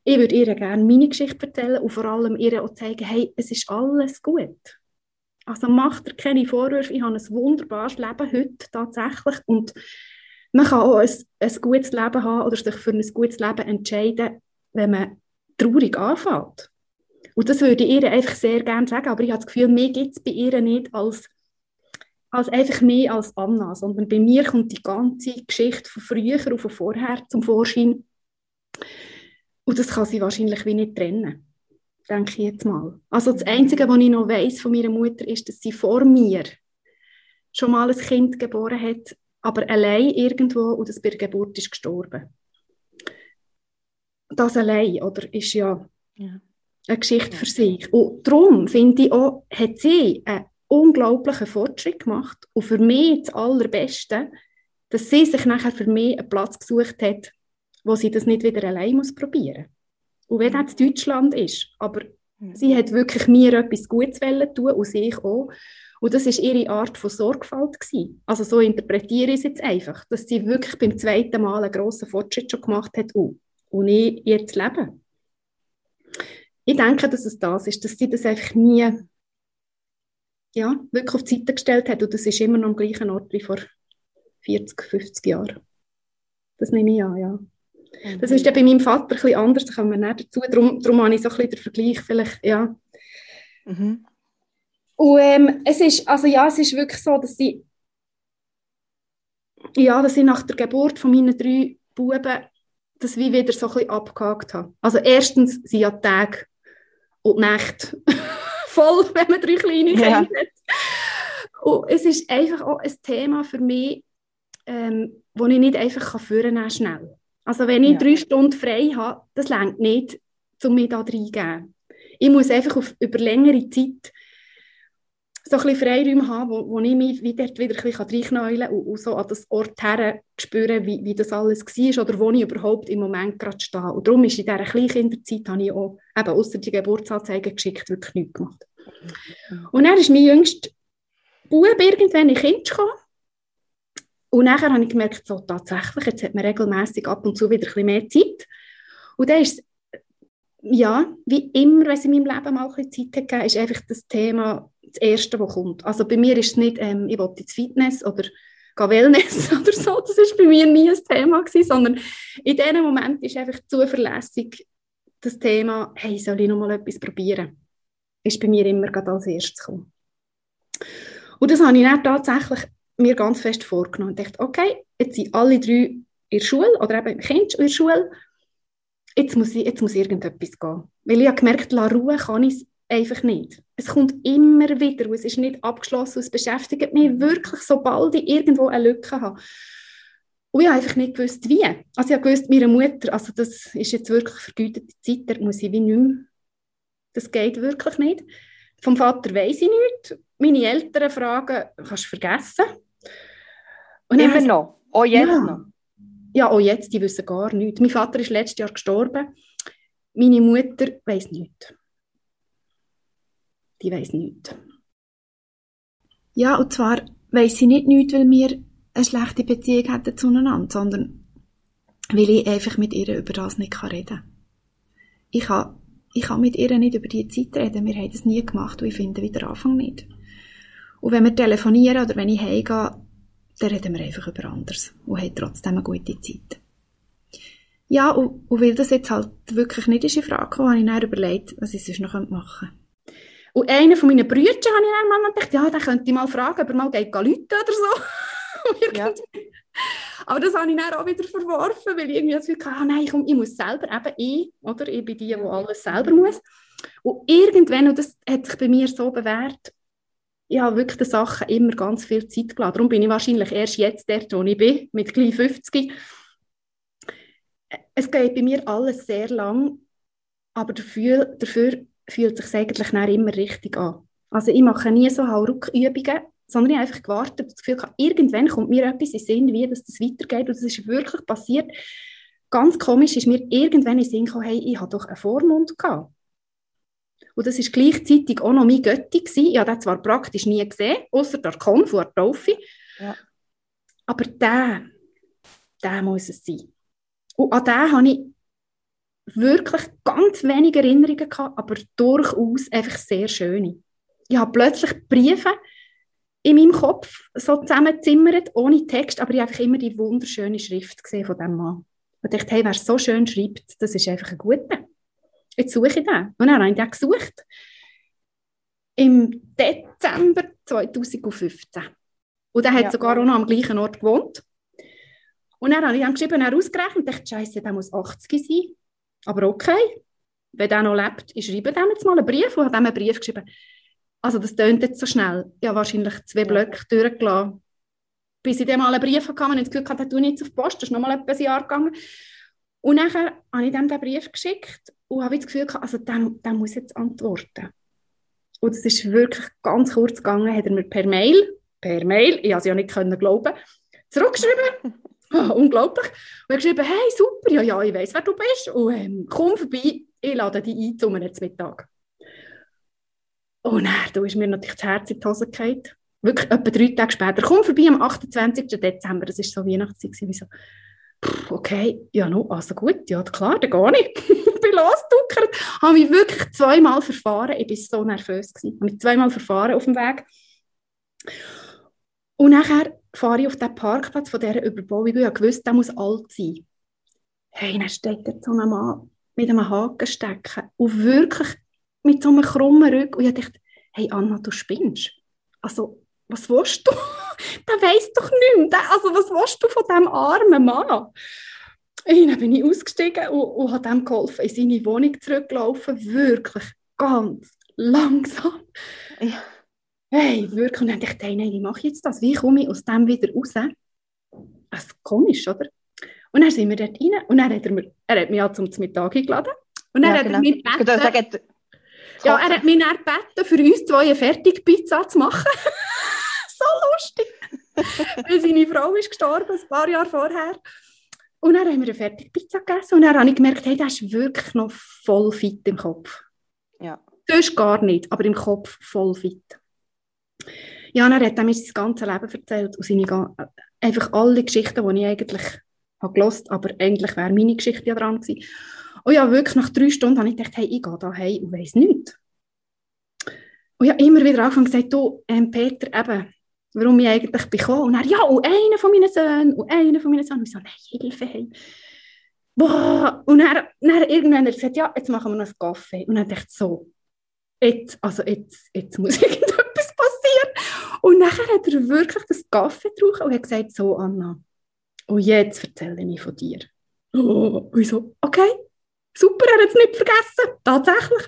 Ich würde ihr gerne meine Geschichte erzählen und vor allem ihr auch zeigen, hey, es ist alles gut. Also macht er keine Vorwürfe, ich habe ein wunderbares Leben heute tatsächlich und man kann auch ein, ein gutes Leben haben oder sich für ein gutes Leben entscheiden, wenn man traurig anfängt. Und das würde ich ihr einfach sehr gerne sagen, aber ich habe das Gefühl, mir gibt es bei ihr nicht als, als einfach mehr als Anna, sondern bei mir kommt die ganze Geschichte von früher und von vorher zum Vorschein. Und das kann sie wahrscheinlich wie nicht trennen denke ich jetzt mal. Also das Einzige, was ich noch weiß von meiner Mutter, ist, dass sie vor mir schon mal ein Kind geboren hat, aber allein irgendwo und das bei der Geburt ist gestorben. Das allein, oder, ist ja, ja. eine Geschichte für sich. Und darum finde ich auch, hat sie einen unglaublichen Fortschritt gemacht und für mich das Allerbeste, dass sie sich nachher für mich einen Platz gesucht hat, wo sie das nicht wieder allein muss probieren und wenn das Deutschland ist, aber mhm. sie hat wirklich mir etwas Gutes tun und sich auch. Und das ist ihre Art von Sorgfalt gewesen. Also so interpretiere ich es jetzt einfach, dass sie wirklich beim zweiten Mal einen grossen Fortschritt schon gemacht hat und, und ich jetzt lebe. Ich denke, dass es das ist, dass sie das einfach nie ja, wirklich auf die Seite gestellt hat und das ist immer noch am gleichen Ort wie vor 40, 50 Jahren. Das nehme ich an, ja. Das ist ja bei meinem Vater ein bisschen anders, da kommen wir nicht dazu. Darum, darum habe ich so ein bisschen den Vergleich vielleicht, ja. Mhm. Und ähm, es ist, also ja, es ist wirklich so, dass ich, ja, dass ich nach der Geburt von meinen drei Buben das wie wieder so ein bisschen abgehakt habe. Also erstens sind ja Tage und Nächte [LAUGHS] voll, wenn man drei kleine Kinder ja. hat. Und es ist einfach auch ein Thema für mich, ähm, das ich nicht einfach führen kann, schnell. Also wenn ich ja. drei Stunden frei habe, das längt nicht, um mich da reingeben. Ich muss einfach auf, über längere Zeit so ein bisschen Freiräume haben, wo, wo ich mich wieder, wieder ein bisschen reinknäulen kann und, und so an das Ort her spüren, wie, wie das alles war oder wo ich überhaupt im Moment gerade stehe. Und darum ist in dieser Kleinkinderzeit, habe ich auch, eben außer die Geburtsanzeige geschickt, wirklich nichts gemacht. Mhm. Und dann ist mein jüngster Bub irgendwann in Kind gekommen und nachher habe ich gemerkt, so tatsächlich, jetzt hat man regelmäßig ab und zu wieder ein bisschen mehr Zeit. Und dann ist ja, wie immer, wenn es in meinem Leben mal ein bisschen Zeit gegeben, ist einfach das Thema das Erste, was kommt. Also bei mir ist es nicht, ähm, ich will ins Fitness oder gehe Wellness [LAUGHS] oder so, das ist bei mir nie ein Thema gewesen, sondern in diesem Moment ist einfach zuverlässig das Thema, hey, soll ich noch mal etwas probieren? Ist bei mir immer gerade als erstes gekommen. Und das habe ich dann tatsächlich mir ganz fest vorgenommen und dachte, okay, jetzt sind alle drei in der Schule oder eben im Kind in der Schule, jetzt muss, ich, jetzt muss irgendetwas gehen. Weil ich habe gemerkt, la Ruhe kann ich es einfach nicht. Es kommt immer wieder und es ist nicht abgeschlossen es beschäftigt mich wirklich, sobald ich irgendwo eine Lücke habe. Und ich habe einfach nicht gewusst, wie. Also ich habe gewusst, meine Mutter, also das ist jetzt wirklich vergütete Zeit, da muss ich wie nicht mehr, das geht wirklich nicht. Vom Vater weiß ich nichts. Meine Eltern fragen, kannst du vergessen. Und Immer noch? Auch jetzt ja. noch? Ja, auch jetzt, die wissen gar nichts. Mein Vater ist letztes Jahr gestorben. Meine Mutter weiß nichts. Die weiß nichts. Ja, und zwar weiß sie nicht nichts, weil wir eine schlechte Beziehung hätten zueinander, sondern weil ich einfach mit ihr über das nicht reden kann. Ich kann, ich kann mit ihr nicht über die Zeit reden. Wir haben das nie gemacht und ich finde wieder Anfang nicht. Und wenn wir telefonieren oder wenn ich heimgehe, dann reden wir einfach über anderes und haben trotzdem eine gute Zeit. Ja, und, und weil das jetzt halt wirklich nicht in Frage kam, habe ich dann überlegt, was ich sonst noch machen könnte. Und einer von meinen Brüdern habe ich dann gedacht, ja, den könnte ich mal fragen, ob er mal geht Leute oder so. [LAUGHS] ja. Aber das habe ich dann auch wieder verworfen, weil ich irgendwie das Gefühl hatte, ah, nein, komm, ich muss selber, eben ich, oder? Ich bin die, die alles selber muss. Und irgendwann, und das hat sich bei mir so bewährt, ich habe wirklich den Sachen immer ganz viel Zeit gelassen. Darum bin ich wahrscheinlich erst jetzt dort, wo ich bin, mit gleich 50. Es geht bei mir alles sehr lang, aber dafür, dafür fühlt sich eigentlich immer richtig an. Also ich mache nie so Hauruck-Übungen, sondern ich habe einfach gewartet, das Gefühl gehabt, irgendwann kommt mir etwas in den Sinn, wie das, das weitergeht und das ist wirklich passiert. Ganz komisch ist mir irgendwann in den Sinn gekommen, hey, ich habe doch einen Vormund gehabt. Und das war gleichzeitig auch noch mein Götti. Gewesen. Ich habe den zwar praktisch nie gesehen, außer der der Taufe. Ja. Aber der, der muss es sein. Und an den habe ich wirklich ganz wenige Erinnerungen gehabt, aber durchaus einfach sehr schöne. Ich habe plötzlich Briefe in meinem Kopf so zusammengezimmert, ohne Text, aber ich habe einfach immer die wunderschöne Schrift gesehen von diesem Mann. Und dachte, hey, wer so schön schreibt, das ist einfach ein guter. Jetzt suche ich den. Und dann habe ich den gesucht. Im Dezember 2015. Und er hat ja. sogar auch noch am gleichen Ort gewohnt. Und dann habe ich ihm geschrieben, er ausgerechnet und dachte, Scheiße, der muss 80 sein. Aber okay, wenn der noch lebt, ich schreibe dem jetzt mal einen Brief und habe ihm einen Brief geschrieben. Also das tönt jetzt so schnell. Habe wahrscheinlich zwei Blöcke durchgelassen. Bis ich dem mal einen Brief hatte und ich das Gefühl hatte, der tut nichts auf die Post. Das ist noch mal etwas Jahr gegangen. Und dann habe ich dem den Brief geschickt und habe das Gefühl gehabt, also der, der muss jetzt antworten. Und es ist wirklich ganz kurz gegangen, hat er mir per Mail, per Mail, ich habe es ja nicht können glauben, zurückgeschrieben. [LAUGHS] [LAUGHS] unglaublich. Und er geschrieben, hey, super, ja, ja, ich weiß, wer du bist. Und ähm, komm vorbei, ich lade dich ein zum Mittag. Und dann, da ist mir natürlich das Herz in die Hose gefallen. Wirklich etwa drei Tage später. Komm vorbei am 28. Dezember, das war so Weihnachtszeit. Wie so, okay, ja, no, also gut, ja, klar, dann gehe ich. ich [LAUGHS] bin losgeduckert, habe mich wirklich zweimal verfahren, ich war so nervös, gewesen. habe mich zweimal verfahren auf dem Weg. Und nachher fahre ich auf den Parkplatz von dieser Überbauung und wusste, der muss alt sein. Hey, dann steht da so ein Mann mit einem Haken stecken und wirklich mit so einem krummen Rücken und ich dachte, hey Anna, du spinnst. Also, was willst du? [LAUGHS] der weiß doch nichts. Also, was willst du von diesem armen Mann? Und dann bin ich ausgestiegen und, und habe ihm geholfen, in seine Wohnung zurückgelaufen. Wirklich ganz langsam. Ja. Hey, wirklich. Und dann dachte ich, nein, wie mache ich jetzt das? Wie komme ich aus dem wieder raus? Das ist komisch, oder? Und dann sind wir dort rein und dann hat er, mir, er hat mich halt zum Mittag eingeladen. Und dann ja, hat er genau. mich gebeten, ja, er hat mich dann gebeten, für uns zwei eine Fertigpizza zu machen. [LAUGHS] so lustig. [LAUGHS] Weil seine Frau ist gestorben, ein paar Jahre vorher. Und dann haben wir eine Fertigpizza gegessen und dann habe ich gemerkt, hey, der ist wirklich noch voll fit im Kopf. Ja. Sonst gar nicht, aber im Kopf voll fit. Ja, er hat mir sein ganzes Leben erzählt und seine, einfach alle Geschichten, die ich eigentlich habe gelost, aber eigentlich wäre meine Geschichte ja dran gewesen. Und ja, wirklich nach drei Stunden habe ich gedacht, hey, ich gehe da heim und weiss nichts. Und ich habe immer wieder angefangen gesagt, du, ähm, Peter, eben, warum ich eigentlich bekomme. Und er, ja, und einer von meinen Söhnen, und einer von meinen Söhnen. Und ich so, nein, Hilfe, hey. Boah. Und dann, dann irgendwann hat er gesagt, ja, jetzt machen wir noch einen Kaffee. Und dann dachte ich so, jetzt, also jetzt, jetzt muss passieren. Und nachher hat er wirklich das Kaffee getrunken und hat gesagt, so, Anna, und jetzt erzähle ich von dir. Oh, und ich so, okay, super, er hat es nicht vergessen, tatsächlich.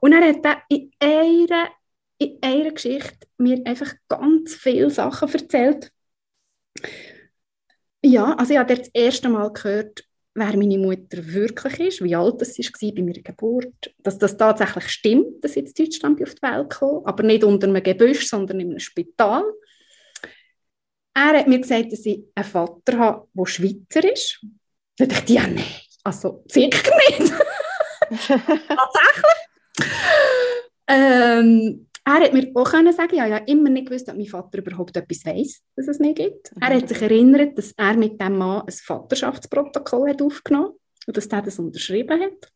Und er hat er in einer, in einer Geschichte mir einfach ganz viele Sachen erzählt. Ja, also ich habe das erste Mal gehört, wer meine Mutter wirklich ist, wie alt sie war bei meiner Geburt, dass das tatsächlich stimmt, dass ich in Deutschland auf die Welt komme, aber nicht unter einem Gebüsch, sondern in einem Spital. Er hat mir gesagt, dass ich einen Vater habe, der Schweizer ist. Da dachte ich, ja, nein, also sicher nicht. [LAUGHS] Tatsächlich. Ähm, er hat mir auch können sagen, ja, ja, immer nicht gewusst, ob mein Vater überhaupt etwas weiß, dass es mir gibt. Er hat sich erinnert, dass er mit dem Mann ein Vaterschaftsprotokoll hat aufgenommen und dass er das unterschrieben hat.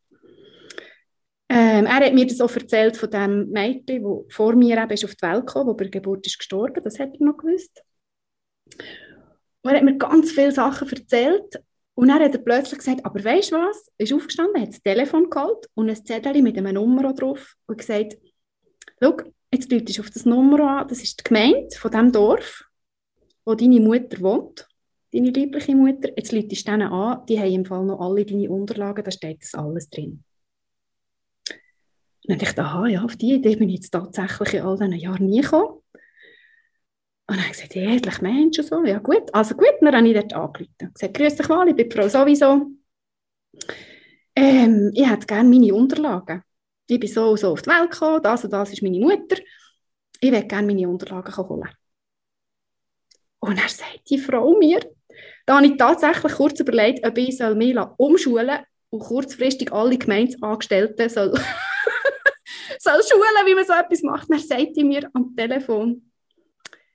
Ähm, er hat mir das auch erzählt von dem Mädchen, das vor mir eben ist auf die Welt kam, wo bei der Geburt ist gestorben. Das hat er noch gewusst. Und er hat mir ganz viele Sachen erzählt. Und dann hat er plötzlich gesagt, aber weißt du was? Er ist aufgestanden, hat das Telefon geholt und ein Zettel mit einer Nummer drauf und gesagt, schau, Jetzt läutest du auf das Nummer an, das ist die Gemeinde von dem Dorf, wo deine Mutter wohnt, deine liebliche Mutter. Jetzt läutest du denen an, die haben im Fall noch alle deine Unterlagen, da steht das alles drin. Dann dachte ich, aha, ja, auf die Idee bin ich jetzt tatsächlich in all diesen Jahren nie gekommen. Und dann habe ich gesagt, ehrlich Mensch und so, ja gut, also gut, dann habe ich dort angerufen. Ich gesagt, grüß dich mal, ich bin Frau sowieso. Ähm, ich hätte gerne meine Unterlagen ich bin so und so auf die Welt gekommen, das und das ist meine Mutter, ich will gerne meine Unterlagen holen. Und er sagt die Frau mir, da habe ich tatsächlich kurz überlegt, ob ich mich umschulen und kurzfristig alle Gemeindeangestellten soll, [LAUGHS] soll schulen, wie man so etwas macht. Und er sagt mir am Telefon,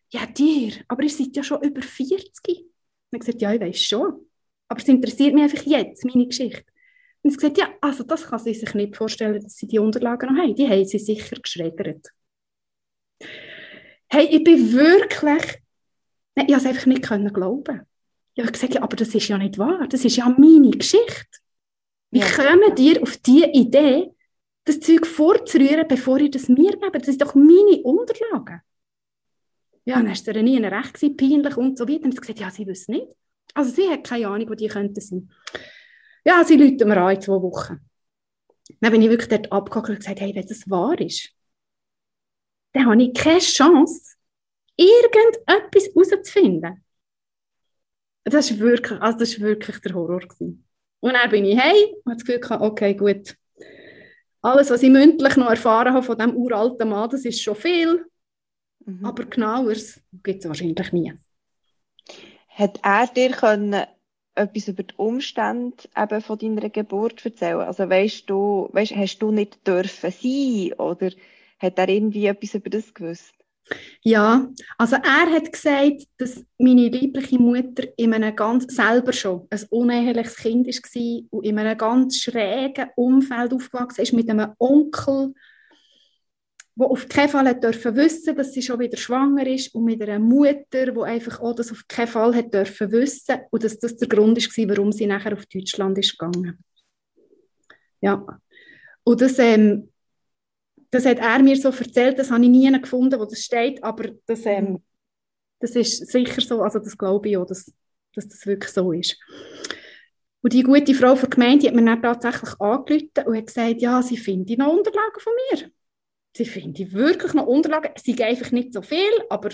ja dir, aber ihr seid ja schon über 40. Und ich gesagt, ja, ich weiß schon. Aber es interessiert mich einfach jetzt, meine Geschichte. Und sie gesagt, ja, also das kann sie sich nicht vorstellen, dass sie die Unterlagen noch haben. Die haben sie sicher geschreddert. Hey, ich bin wirklich, nein, ich habe es einfach nicht können glauben. Ich habe gesagt, ja, aber das ist ja nicht wahr. Das ist ja meine Geschichte. Wie ja. kommen dir auf die Idee, das Zeug vorzurühren, bevor ihr das mir gebt? Das ist doch meine Unterlagen. Ja, dann war es ihr nie recht, gewesen, peinlich und so weiter. Und sie gesagt, ja, sie wissen nicht. Also sie hat keine Ahnung, wo die könnten sein. Ja, sie läuten mir an in zwei Wochen. Dann bin ich wirklich dort abgehakt und gesagt, hey, wenn das wahr ist, dann habe ich keine Chance, irgendetwas herauszufinden. Das war wirklich, also das wirklich der Horror. Gewesen. Und dann bin ich hey und habe das Gefühl gehabt, okay, gut. Alles, was ich mündlich noch erfahren habe von diesem uralten Mann, das ist schon viel. Mhm. Aber genaueres gibt es wahrscheinlich nie. Hat er dir können etwas über die Umstände eben von deiner Geburt erzählen? Also weißt du, weißt, hast du nicht dürfen sein oder hat er irgendwie etwas über das gewusst? Ja, also er hat gesagt, dass meine liebliche Mutter in einem ganz selber schon ein uneheliches Kind war und in einem ganz schrägen Umfeld aufgewachsen ist mit einem Onkel, die auf keinen Fall hat dürfen wissen, dass sie schon wieder schwanger ist und mit einer Mutter, die einfach auch das auf keinen Fall hat dürfen wissen und dass das der Grund war, warum sie nachher auf Deutschland ist gegangen. Ja, und das, ähm, das hat er mir so erzählt, das habe ich nie gefunden, wo das steht, aber das, ähm, das ist sicher so, also das glaube ich auch, dass, dass das wirklich so ist. Und die gute Frau von der Gemeinde die hat mir dann tatsächlich angerufen und hat gesagt, ja, sie findet noch Unterlagen von mir sie finde wirklich noch Unterlagen. Es sind einfach nicht so viel, aber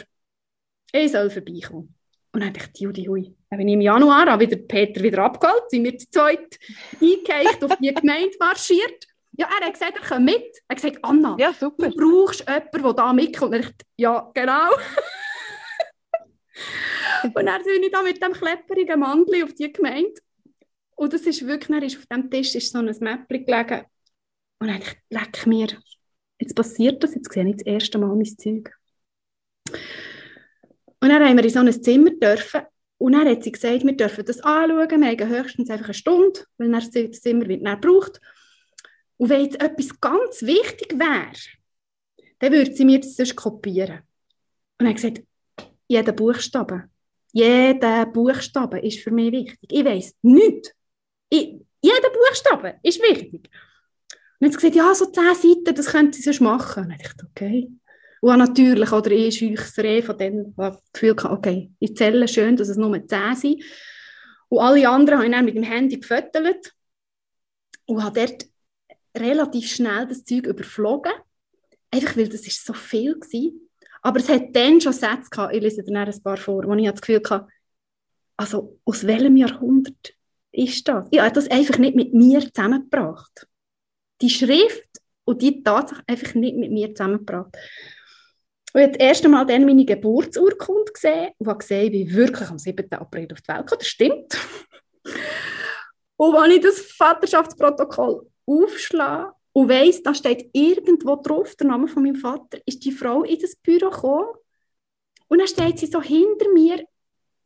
ich soll vorbeikommen. Und dann dachte ich, Judi, hui. Dann bin ich im Januar habe wieder Peter wieder abgeholt, sind wir zu zweit eingeheicht, auf die Gemeinde marschiert. Ja, er hat gesagt, er kommt mit. Er hat gesagt, Anna, ja, du brauchst jemanden, der da mitkommt. Und ich dachte, ja, genau. [LAUGHS] und dann bin ich da mit dem klepperigen Mandel auf die Gemeinde. Und das ist wirklich, dann ist auf dem Tisch ist so ein Mäppchen gelegen. Und dann dachte ich, leck mir, jetzt passiert das, jetzt sehe ich das erste Mal mein Zeug. Und dann haben wir in so ein Zimmer dürfen und dann hat sie gesagt, wir dürfen das anschauen, wir haben höchstens einfach eine Stunde, weil dann das Zimmer wird dann braucht. Und wenn jetzt etwas ganz wichtig wäre, dann würde sie mir das sonst kopieren. Und hat gesagt, jeder Buchstabe, jeder Buchstabe ist für mich wichtig. Ich weiß nichts. Ich, jeder Buchstabe ist wichtig. Und jetzt gesagt, ja, so zehn Seiten, das könnte sie sonst machen. Und ich dachte, okay. Und natürlich, oder ich scheuchsere von denen, das Gefühl hatte, okay, ich zähle schön, dass es nur zehn sind. Und alle anderen habe ich dann mit dem Handy gefüttert und habe dort relativ schnell das Zeug überflogen. Einfach weil das ist so viel war. Aber es hat dann schon Sätze gehabt, ich lese dir ein paar vor, wo ich das Gefühl hatte, also aus welchem Jahrhundert ist das? Ich habe das einfach nicht mit mir zusammengebracht. Die Schrift und die Tatsache einfach nicht mit mir zusammengebracht. Und ich habe das erste Mal dann meine Geburtsurkunde gesehen und habe gesehen, ich bin wirklich am 7. April auf die Welt gekommen. Das stimmt. [LAUGHS] und wenn ich das Vaterschaftsprotokoll aufschlage und weiss, da steht irgendwo drauf, der Name von meinem Vater, ist die Frau in das Büro gekommen und dann steht sie so hinter mir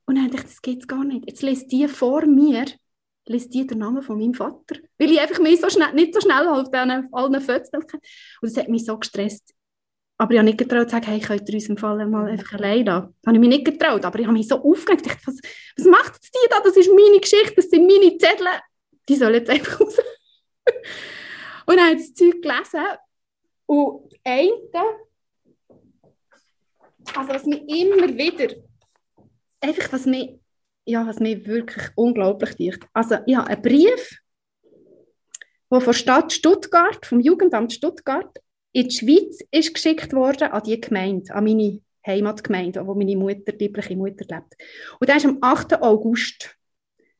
und dann dachte ich, das geht gar nicht. Jetzt liest die vor mir, liest die den Namen von meinem Vater, weil ich einfach mich so schnell, nicht so schnell auf diesen, allen Fotos und das hat mich so gestresst. Aber ich habe nicht getraut zu sagen, hey, könnt ihr uns im Fall mal einfach allein lassen. Das habe ich mich nicht getraut, aber ich habe mich so aufgeregt. Ich dachte, was, was macht jetzt die da? Das ist meine Geschichte, das sind meine Zettel. Die sollen jetzt einfach raus. [LAUGHS] und dann habe ich das Zeug gelesen. Und das eine, also was mich immer wieder, einfach was mich, ja, was mich wirklich unglaublich dicht. Also ich habe einen Brief, der von Stadt Stuttgart, vom Jugendamt Stuttgart, in die Schweiz ist geschickt worden an die Gemeinde, an meine Heimatgemeinde, wo meine Mutter, liebliche Mutter lebt. Und der ist am 8. August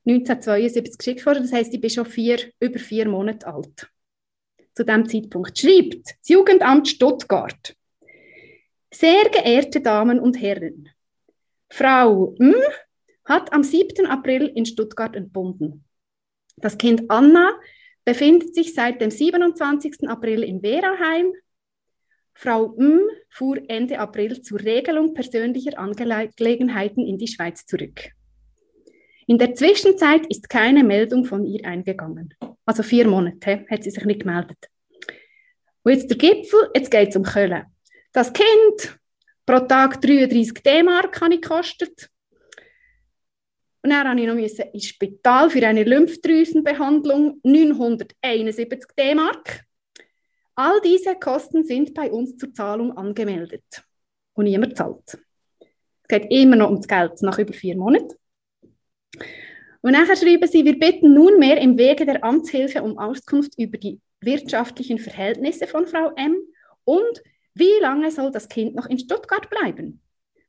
1972 geschickt worden. Das heißt, ich bin schon vier, über vier Monate alt. Zu dem Zeitpunkt schreibt das Jugendamt Stuttgart. Sehr geehrte Damen und Herren, Frau M. hat am 7. April in Stuttgart entbunden. Das Kind Anna befindet sich seit dem 27. April in Weraheim. Frau M. fuhr Ende April zur Regelung persönlicher Angelegenheiten in die Schweiz zurück. In der Zwischenzeit ist keine Meldung von ihr eingegangen. Also vier Monate hat sie sich nicht gemeldet. Und jetzt der Gipfel, jetzt geht es um Köln. Das Kind, pro Tag 33 D-Mark habe ich gekostet. Und dann musste ich noch ins Spital für eine Lymphdrüsenbehandlung, 971 D-Mark. All diese Kosten sind bei uns zur Zahlung angemeldet. Und niemand zahlt. Es geht immer noch ums Geld nach über vier Monaten. Und nachher schreiben sie, wir bitten nunmehr im Wege der Amtshilfe um Auskunft über die wirtschaftlichen Verhältnisse von Frau M. und wie lange soll das Kind noch in Stuttgart bleiben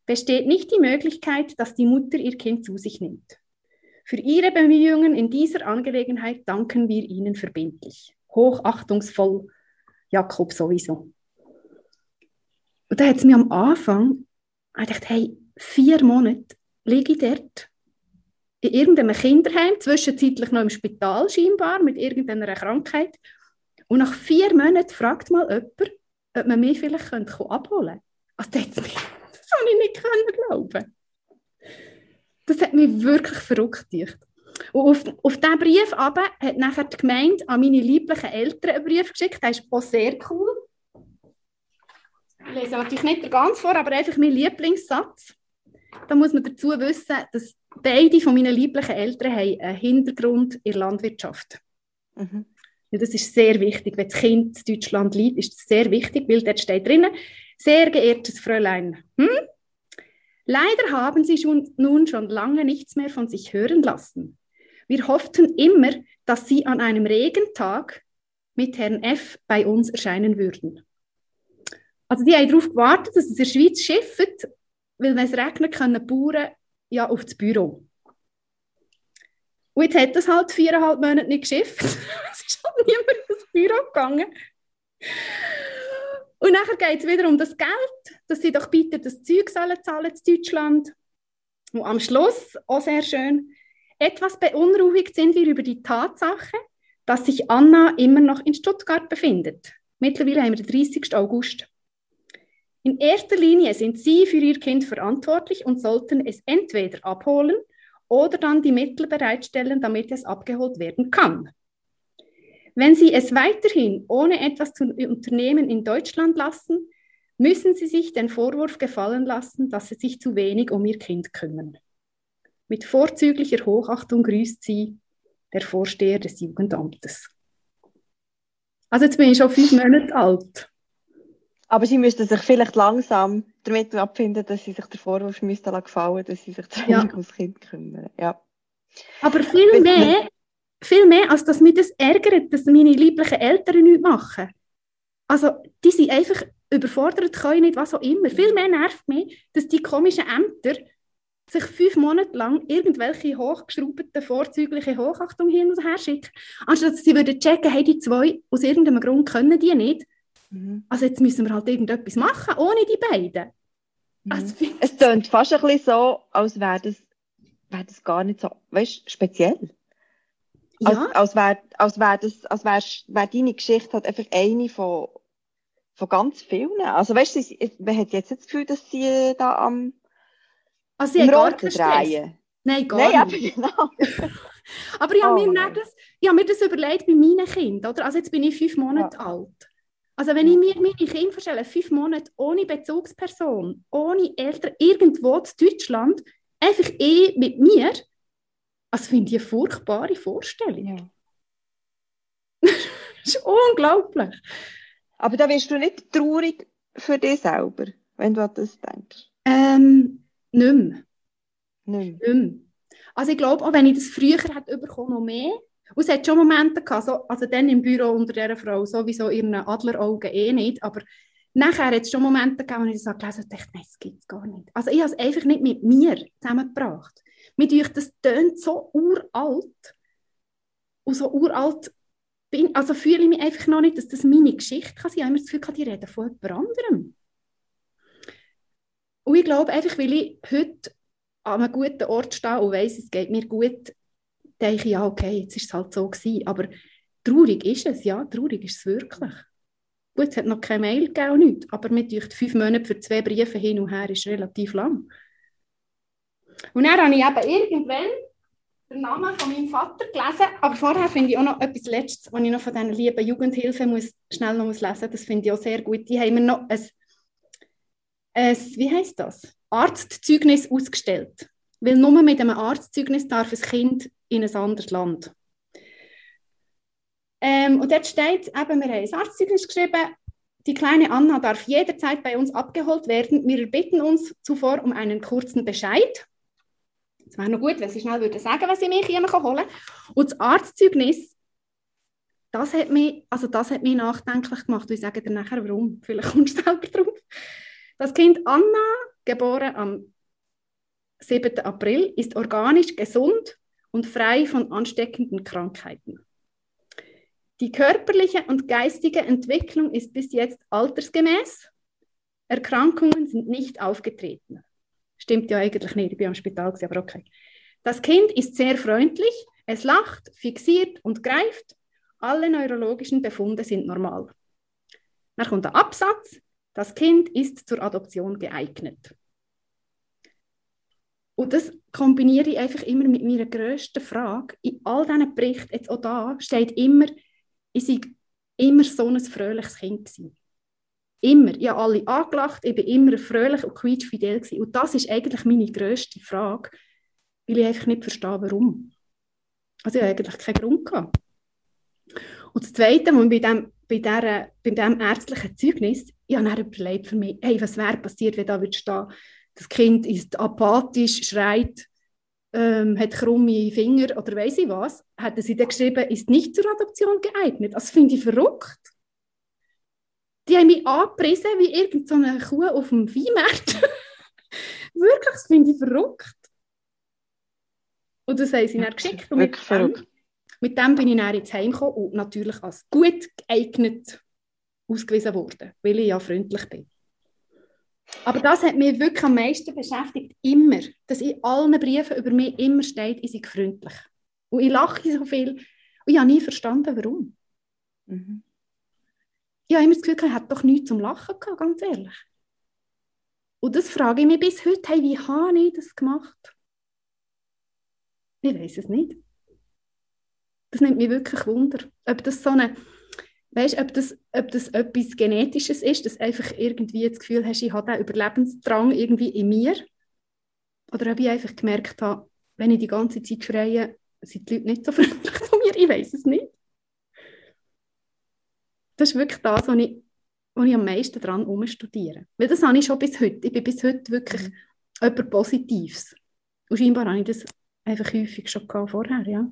besteht nicht die Möglichkeit, dass die Mutter ihr Kind zu sich nimmt. Für Ihre Bemühungen in dieser Angelegenheit danken wir Ihnen verbindlich. Hochachtungsvoll, Jakob sowieso. Und da hat es mir am Anfang gedacht, hey, vier Monate liege ich dort in irgendeinem Kinderheim, zwischenzeitlich noch im Spital scheinbar mit irgendeiner Krankheit. Und nach vier Monaten fragt mal jemand, ob man mich vielleicht abholen könnte. Also das hat mich das habe ich nicht glauben. Das hat mich wirklich verrückt gemacht. Und auf, auf diesen Brief aber hat nachher die Gemeinde an meine lieblichen Eltern einen Brief geschickt. Der ist auch sehr cool. Ich lese natürlich nicht ganz vor, aber einfach mein Lieblingssatz. Da muss man dazu wissen, dass beide von meinen lieblichen Eltern haben einen Hintergrund in der Landwirtschaft. Mhm. Ja, das ist sehr wichtig. Wenn das Kind in Deutschland liegt, ist das sehr wichtig, weil dort steht drinnen, sehr geehrtes Fräulein, hm? leider haben Sie schon, nun schon lange nichts mehr von sich hören lassen. Wir hofften immer, dass Sie an einem Regentag mit Herrn F. bei uns erscheinen würden. Also die haben darauf gewartet, dass es in der Schweiz schifft, weil wenn es regnet, können Bauern ja auf das Büro. Und jetzt hat das halt viereinhalb Monate nicht geschifft. [LAUGHS] es ist halt niemand ins Büro gegangen. Und nachher geht es wieder um das Geld, dass sie doch bitte das Zeug sollen zahlen in Deutschland. Und am Schluss, auch sehr schön, etwas beunruhigt sind wir über die Tatsache, dass sich Anna immer noch in Stuttgart befindet. Mittlerweile haben wir den 30. August. In erster Linie sind Sie für Ihr Kind verantwortlich und sollten es entweder abholen oder dann die Mittel bereitstellen, damit es abgeholt werden kann. Wenn Sie es weiterhin ohne etwas zu unternehmen in Deutschland lassen, müssen Sie sich den Vorwurf gefallen lassen, dass Sie sich zu wenig um Ihr Kind kümmern. Mit vorzüglicher Hochachtung grüßt Sie der Vorsteher des Jugendamtes. Also jetzt bin ich schon fünf Monate alt. Aber Sie müssten sich vielleicht langsam damit abfinden, dass Sie sich der Vorwurf müssten gefallen dass Sie sich zu wenig ja. ums Kind kümmern. Ja. Aber viel mehr viel mehr, als dass mich das ärgert, dass meine lieblichen Eltern nichts machen. Also, die sind einfach überfordert, können nicht, was auch immer. Viel mehr nervt mich, dass die komischen Ämter sich fünf Monate lang irgendwelche hochgeschraubten, vorzügliche Hochachtung hin und her schicken, anstatt dass sie würden checken, hey, die zwei, aus irgendeinem Grund können die nicht. Mhm. Also jetzt müssen wir halt irgendetwas machen, ohne die beiden. Mhm. Also, es klingt fast ein bisschen so, als wäre das, wär das gar nicht so, weißt speziell. Ja. Als, als wäre als wär das, als wär, wär deine Geschichte halt einfach eine von, von ganz vielen. Also weißt du, man hat jetzt das Gefühl, dass sie da am also sie Roten drehen. Nein, gar Nein, nicht. Genau. [LAUGHS] aber ich habe oh, mir, das, ich mir das überlegt bei meinen Kindern. Oder? Also jetzt bin ich fünf Monate ja. alt. Also wenn ich mir meine Kinder vorstelle, fünf Monate ohne Bezugsperson, ohne Eltern, irgendwo in Deutschland, einfach eh mit mir, also finde ich eine furchtbare Vorstellung. Ja. [LAUGHS] das ist unglaublich. Aber da wirst du nicht traurig für dich selber, wenn du an das denkst? Ähm, nicht mehr. Nicht mehr. Also ich glaube, auch wenn ich das früher hätte bekommen, noch mehr. Und es hat schon Momente gehabt, so, also dann im Büro unter dieser Frau sowieso ihren Adleraugen eh nicht, aber nachher hat es schon Momente gegeben, wo ich das gelesen habe und dachte, nein, das gibt es gar nicht. Also ich habe es einfach nicht mit mir zusammengebracht. Mir denke, das tönt so uralt. Und so uralt bin, also fühle ich mich einfach noch nicht, dass das meine Geschichte kann sein. Ich habe immer das Gefühl, die reden von jemand anderem. Und ich glaube, einfach weil ich heute an einem guten Ort stehe und weiss, es geht mir gut, denke ich, ja, okay, jetzt ist es halt so gewesen. Aber traurig ist es, ja, traurig ist es wirklich. Gut, es hat noch keine Mail gegeben, nicht, aber mit fünf Monate für zwei Briefe hin und her ist relativ lang. Und dann habe ich eben irgendwann den Namen von meinem Vater gelesen, aber vorher finde ich auch noch etwas Letztes, was ich noch von diesen lieben Jugendhilfe muss, schnell noch lesen muss. Das finde ich auch sehr gut. Die haben mir noch ein ein, wie heißt das? Arztzeugnis ausgestellt. Weil nur mit einem Arztzeugnis darf ein Kind in ein anderes Land. Ähm, und dort steht eben, wir haben ein Arztzeugnis geschrieben, die kleine Anna darf jederzeit bei uns abgeholt werden. Wir bitten uns zuvor um einen kurzen Bescheid. Es wäre noch gut, wenn sie schnell würde sagen, was sie mich hier holen kann. Und das Arztzeugnis, das hat mich, also das hat mich nachdenklich gemacht. ich sage dir nachher, warum. Vielleicht kommst du selber drauf. Das Kind Anna, geboren am 7. April, ist organisch gesund und frei von ansteckenden Krankheiten. Die körperliche und geistige Entwicklung ist bis jetzt altersgemäß. Erkrankungen sind nicht aufgetreten. Stimmt ja eigentlich nicht, ich bin am Spital, aber okay. Das Kind ist sehr freundlich, es lacht, fixiert und greift. Alle neurologischen Befunde sind normal. Dann kommt der Absatz. Das Kind ist zur Adoption geeignet. Und das kombiniere ich einfach immer mit meiner grössten Frage. In all diesen Berichten, jetzt auch da, steht immer, ich war immer so ein fröhliches Kind. Gewesen. Immer. Ich habe alle angelacht, ich war immer fröhlich und quietschfidel. Gewesen. Und das ist eigentlich meine grösste Frage, weil ich einfach nicht verstehe, warum. Also ich habe eigentlich keinen Grund gehabt. Und das Zweite, was bei dem, bei, dieser, bei diesem ärztlichen Zeugnis, ich habe dann überlegt für mich, hey, was wäre passiert, wenn da würde stehen, das Kind ist apathisch, schreit, ähm, hat krumme Finger oder weiß ich was, hätten sie dann geschrieben, ist nicht zur Adoption geeignet. Das finde ich verrückt. Die haben mich angepriesen wie irgendeine Kuh auf dem Viehmarkt. [LAUGHS] Wirklich, das finde ich verrückt. Und das haben sie dann geschickt. Und Wirklich verrückt. Mit dem bin ich dann ins Heim gekommen und natürlich als gut geeignet ausgewiesen worden, weil ich ja freundlich bin. Aber das hat mich wirklich am meisten beschäftigt, immer, dass in allen Briefen über mich immer steht, ich sei freundlich. Und ich lache so viel und ich habe nie verstanden, warum. Mhm. Ich habe das Gefühl, ich hätte doch nichts zum Lachen gehabt, ganz ehrlich. Und das frage ich mich bis heute, hey, wie habe ich das gemacht? Ich weiß es nicht. Das nimmt mich wirklich Wunder. Ob das so eine, weißt, ob das, ob das etwas Genetisches ist, dass einfach irgendwie das Gefühl hast, ich habe diesen Überlebensdrang irgendwie in mir. Oder ob ich einfach gemerkt habe, wenn ich die ganze Zeit schreie, sind die Leute nicht so [LAUGHS] freundlich zu mir. Ich weiß es nicht. Das ist wirklich das, was ich, was ich am meisten daran umstudiere. Weil das habe ich schon bis heute. Ich bin bis heute wirklich mhm. etwas Positives. Und scheinbar habe ich das einfach häufig schon vorher, ja.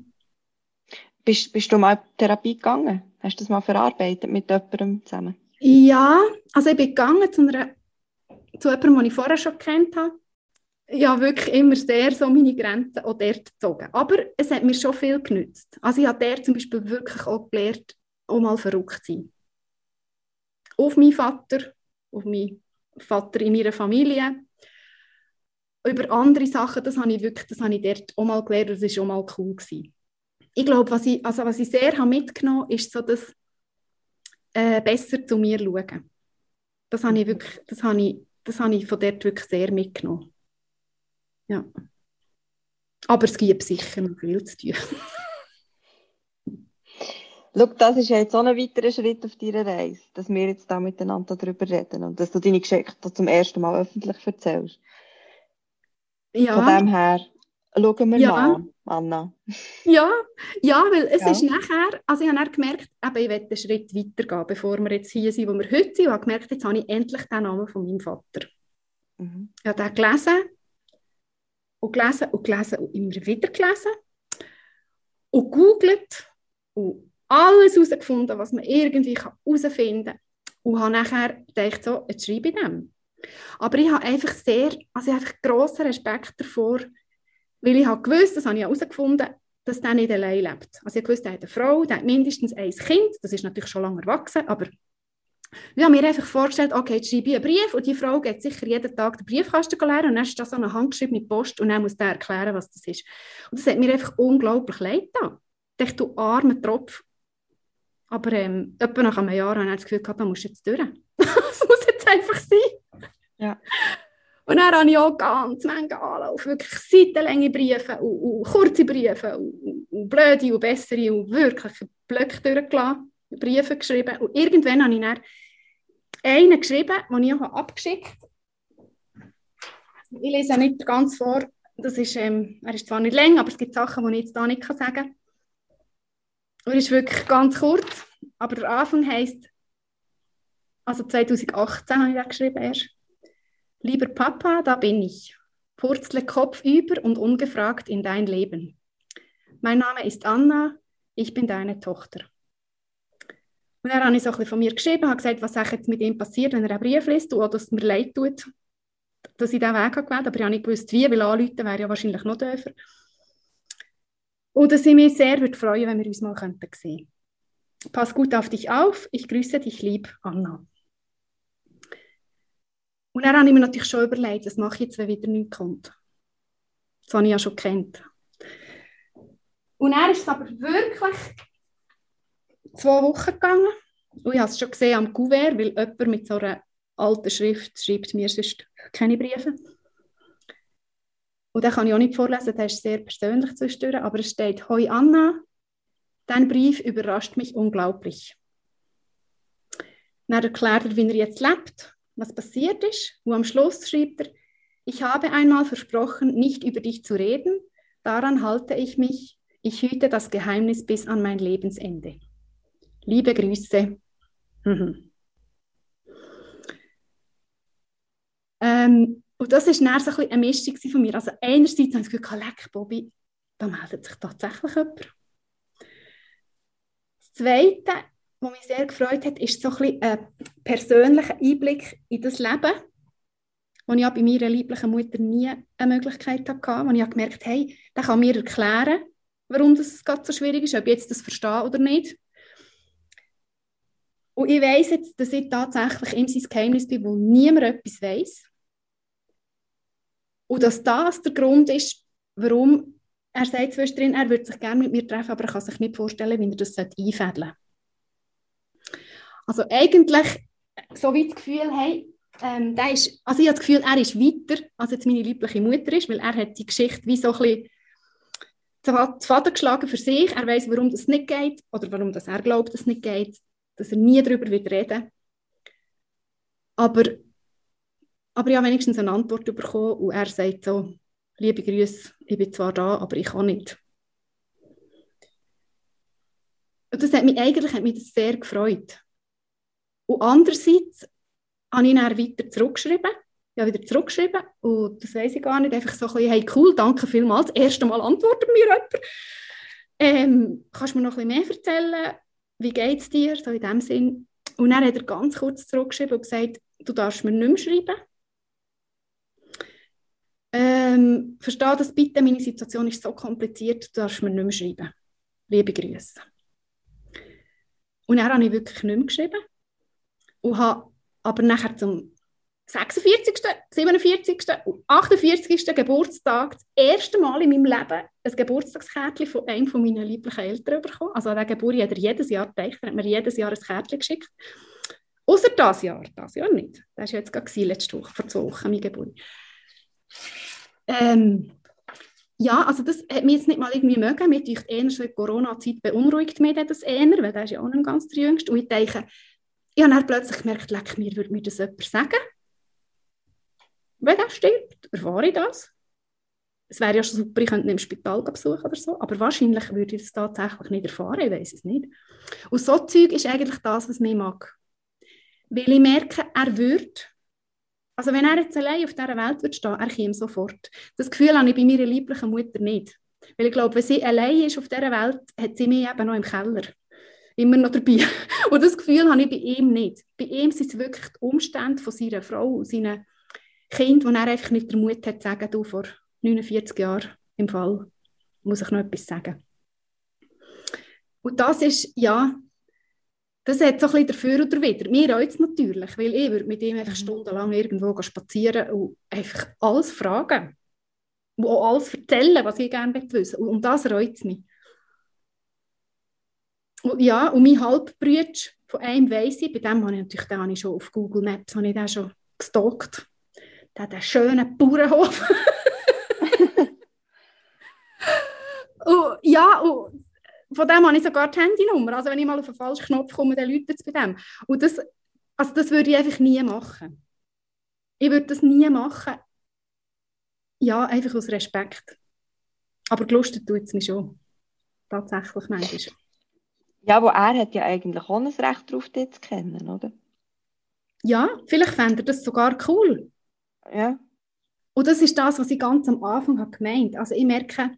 Bist, bist du mal in Therapie gegangen? Hast du das mal verarbeitet mit jemandem zusammen? Ja, also ich bin gegangen zu, einer, zu jemandem, den ich vorher schon kennt habe. Ja, wirklich immer sehr so meine Grenzen auch dort gezogen. Aber es hat mir schon viel genützt. Also ich habe der zum Beispiel wirklich auch gelernt, auch mal verrückt zu sein. Auf meinen Vater, auf meinen Vater in meiner Familie, über andere Sachen, das habe ich wirklich, das habe ich dort auch mal gelernt das war auch mal cool. Gewesen. Ich glaube, was ich, also was ich sehr habe mitgenommen habe, ist so das äh, besser zu mir schauen. Das habe ich wirklich, das habe ich, das habe ich von dort wirklich sehr mitgenommen. Ja. Aber es gibt sicher noch viel zu tun. Schau, das ist jetzt so ein weiterer Schritt auf deiner Reise, dass wir jetzt da miteinander darüber reden und dass du deine Geschichte zum ersten Mal öffentlich erzählst. Ja. Von dem her schauen wir ja. mal, Anna. Ja, ja weil es ja. ist nachher, also ich habe dann gemerkt, eben, ich will einen Schritt weitergehen, bevor wir jetzt hier sind, wo wir heute sind. Und habe gemerkt, jetzt habe ich endlich den Namen von meinem Vater. Mhm. Ich habe den gelesen und gelesen und gelesen und immer wieder gelesen und googelt und alles herausgefunden, was man irgendwie herausfinden kann. Und habe nachher gedacht, so, jetzt schreibe ich dem. Aber ich habe einfach sehr, also ich habe einfach grossen Respekt davor, weil ich habe gewusst, das habe ich herausgefunden, dass der nicht allein lebt. Also ich gewusst, er hat eine Frau, der hat mindestens ein Kind, das ist natürlich schon lange erwachsen, aber ich habe mir einfach vorgestellt, okay, jetzt schreibe ich einen Brief und die Frau geht sicher jeden Tag den Briefkasten lernen und dann ist das so eine handgeschriebene Post und dann muss der erklären, was das ist. Und das hat mir einfach unglaublich leid getan. Ich dachte, du armer Tropf. Aber ähm, etwa nach einem Jahr habe ich das Gefühl gehabt, musst du jetzt durch. [LAUGHS] das muss jetzt einfach sein. Ja. Und dann habe ich auch ganz Menge Anlauf, wirklich seitenlänge Briefe und, und kurze Briefe und, und, blöde und bessere und wirklich Blöcke durchgelassen, Briefe geschrieben. Und irgendwann habe ich dann einen geschrieben, den ich auch abgeschickt habe. Ich lese nicht ganz vor, das ist, ähm, er ist zwar nicht lang, aber es gibt Sachen, die ich jetzt da nicht sagen kann. Er ist wirklich ganz kurz, aber der Anfang heisst, also 2018 habe ich das geschrieben erst. Lieber Papa, da bin ich. Purzle Kopf über und ungefragt in dein Leben. Mein Name ist Anna, ich bin deine Tochter. Und dann habe ich so ein von mir geschrieben, habe gesagt, was jetzt mit ihm passiert, wenn er einen Brief liest oder dass es mir leid tut, dass ich diesen Weg gewählt habe. Aber ich habe nicht gewusst, wie, weil anrufen wäre ja wahrscheinlich noch dürfer. Und dass ich mich sehr würde freuen, wenn wir uns mal sehen könnten. Pass gut auf dich auf. Ich grüße dich lieb, Anna. Und dann habe ich mir natürlich schon überlegt, was mache ich jetzt, wenn wieder nichts kommt. Das habe ich ja schon gekannt. Und dann ist es aber wirklich zwei Wochen gegangen. Und ich habe es schon gesehen am Kuvert, weil jemand mit so einer alten Schrift schreibt mir sonst keine Briefe. Und den kann ich auch nicht vorlesen, der ist sehr persönlich zwischendurch, aber es steht, Hoi Anna, dein Brief überrascht mich unglaublich. Dann erklärt er, wie er jetzt lebt was passiert ist. Und am Schluss schrieb er, ich habe einmal versprochen, nicht über dich zu reden, daran halte ich mich, ich hüte das Geheimnis bis an mein Lebensende. Liebe Grüße. [LAUGHS] Ähm, und das war dann so ein eine Mischung von mir. Also einerseits habe ich das Gefühl, leck, Bobby, da meldet sich tatsächlich jemand. Das Zweite, was mich sehr gefreut hat, ist so ein, ein persönlicher Einblick in das Leben, wo ich bei meiner lieblichen Mutter nie eine Möglichkeit hatte, wo ich gemerkt habe, hey, der kann mir erklären, warum das gerade so schwierig ist, ob ich jetzt das verstehe oder nicht. Und ich weiß jetzt, dass ich tatsächlich in sein Geheimnis bin, wo niemand etwas weiß. Und dass das der Grund ist, warum er sagt zwischendrin, er würde sich gerne mit mir treffen, aber er kann sich nicht vorstellen, wie er das einfädeln sollte. Also eigentlich so wie das Gefühl, hey, ähm, der ist, also ich habe das Gefühl, er ist weiter, als jetzt meine liebliche Mutter ist, weil er hat die Geschichte wie so ein bisschen zu Vater geschlagen für sich. Er weiß, warum das nicht geht oder warum das er glaubt, dass es nicht geht, dass er nie darüber wird reden. Aber, aber ich habe wenigstens eine Antwort bekommen und er sagt so, liebe Grüße, ich bin zwar da, aber ich kann nicht. Und das hat mich eigentlich hat mich das sehr gefreut. Und andererseits habe ich dann weiter zurückgeschrieben. Ich habe wieder zurückgeschrieben und das weiß ich gar nicht. Einfach so ein bisschen, hey cool, danke vielmals. Das erste Mal antwortet mir jemand. ähm, kannst du mir noch ein bisschen mehr erzählen? Wie geht es dir? So in dem Sinn. Und dann hat er ganz kurz zurückgeschrieben und gesagt, du darfst mir nicht mehr schreiben. Ähm, verstehe das bitte, meine Situation ist so kompliziert, du darfst mir nicht mehr schreiben. Liebe Grüße. Und dann habe ich wirklich nicht mehr geschrieben. Und habe aber nachher zum 46., 47. und 48. Geburtstag das erste Mal in meinem Leben ein Geburtstagskärtchen von einem von meinen lieblichen Eltern bekommen. Also an der Geburt hat er jedes Jahr gedacht, er hat mir jedes Jahr ein Kärtchen geschickt. Außer das Jahr, das Jahr nicht. Das war jetzt gerade letzte Woche, vor zwei Wochen, meine Geburt. Ähm, ja, also das hat mich jetzt nicht mal irgendwie mögen. Mir durch eher schon Corona-Zeit beunruhigt mich das eher, weil der ist ja auch nicht ganz der Jüngste. Und ich denke, ich habe dann plötzlich gemerkt, leck, mir würde mir das jemand sagen. Wenn er stirbt, erfahre ich das. Es wäre ja schon super, ich könnte ihn im Spital besuchen oder so, aber wahrscheinlich würde ich das tatsächlich nicht erfahren, ich weiß es nicht. Und so Zeug ist eigentlich das, was mich mag. Weil ich merke, er würde, also wenn er jetzt allein auf dieser Welt würde stehen, er käme sofort. Das Gefühl habe ich bei meiner lieblichen Mutter nicht. Weil ich glaube, wenn sie allein ist auf dieser Welt, hat sie mich eben noch im Keller. Immer noch dabei. [LAUGHS] Und das Gefühl habe ich bei ihm nicht. Bei ihm sind es wirklich die Umstände von seiner Frau und seinen Kind, wo er einfach nicht den Mut hat, zu sagen, du, vor 49 Jahren im Fall muss ich noch etwas sagen. Und das ist, ja, das hat so ein bisschen dafür oder wieder. Mir reut es natürlich, weil ich würde mit ihm einfach mhm. stundenlang irgendwo spazieren und einfach alles fragen. Und auch alles erzählen, was ich gerne wissen Und, und das reut es mich. Und, ja, und mein Halbbruder von einem weiss ich, bei dem habe ich natürlich den habe ich schon auf Google Maps habe ich den schon gestalkt. Der hat einen schönen Bauernhof. [LAUGHS] [LAUGHS] und, ja, und von dem habe ich sogar die Handynummer. Also wenn ich mal auf einen falschen Knopf komme, dann läutet es bei dem. Und das, also das würde ich einfach nie machen. Ich würde das nie machen. Ja, einfach aus Respekt. Aber gelustet tut es mich schon. Tatsächlich, manchmal. Ja, aber er hat ja eigentlich auch ein Recht darauf, dich zu kennen, oder? Ja, vielleicht fände er das sogar cool. Ja. Und das ist das, was ich ganz am Anfang habe gemeint. Also ich merke,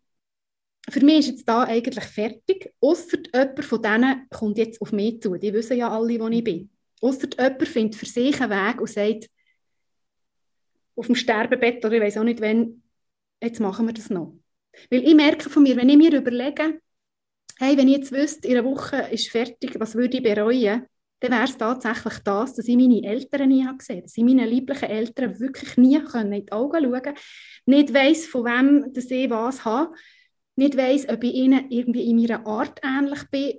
für mich ist jetzt da eigentlich fertig, außer jemand von denen kommt jetzt auf mich zu. Die wissen ja alle, wo ich bin. Außer jemand findet für sich einen Weg und sagt, auf dem Sterbebett oder ich weiß auch nicht wann, jetzt machen wir das noch. Weil ich merke von mir, wenn ich mir überlege, hey, wenn ich jetzt wüsste, in einer Woche ist fertig, was würde ich bereuen, dann wäre es tatsächlich das, dass ich meine Eltern nie gesehen habe, dass ich meinen lieblichen Eltern wirklich nie in die Augen schauen konnte, nicht weiss, von wem dass ich was habe, nicht weiss, ob ich ihnen irgendwie in meiner Art ähnlich bin.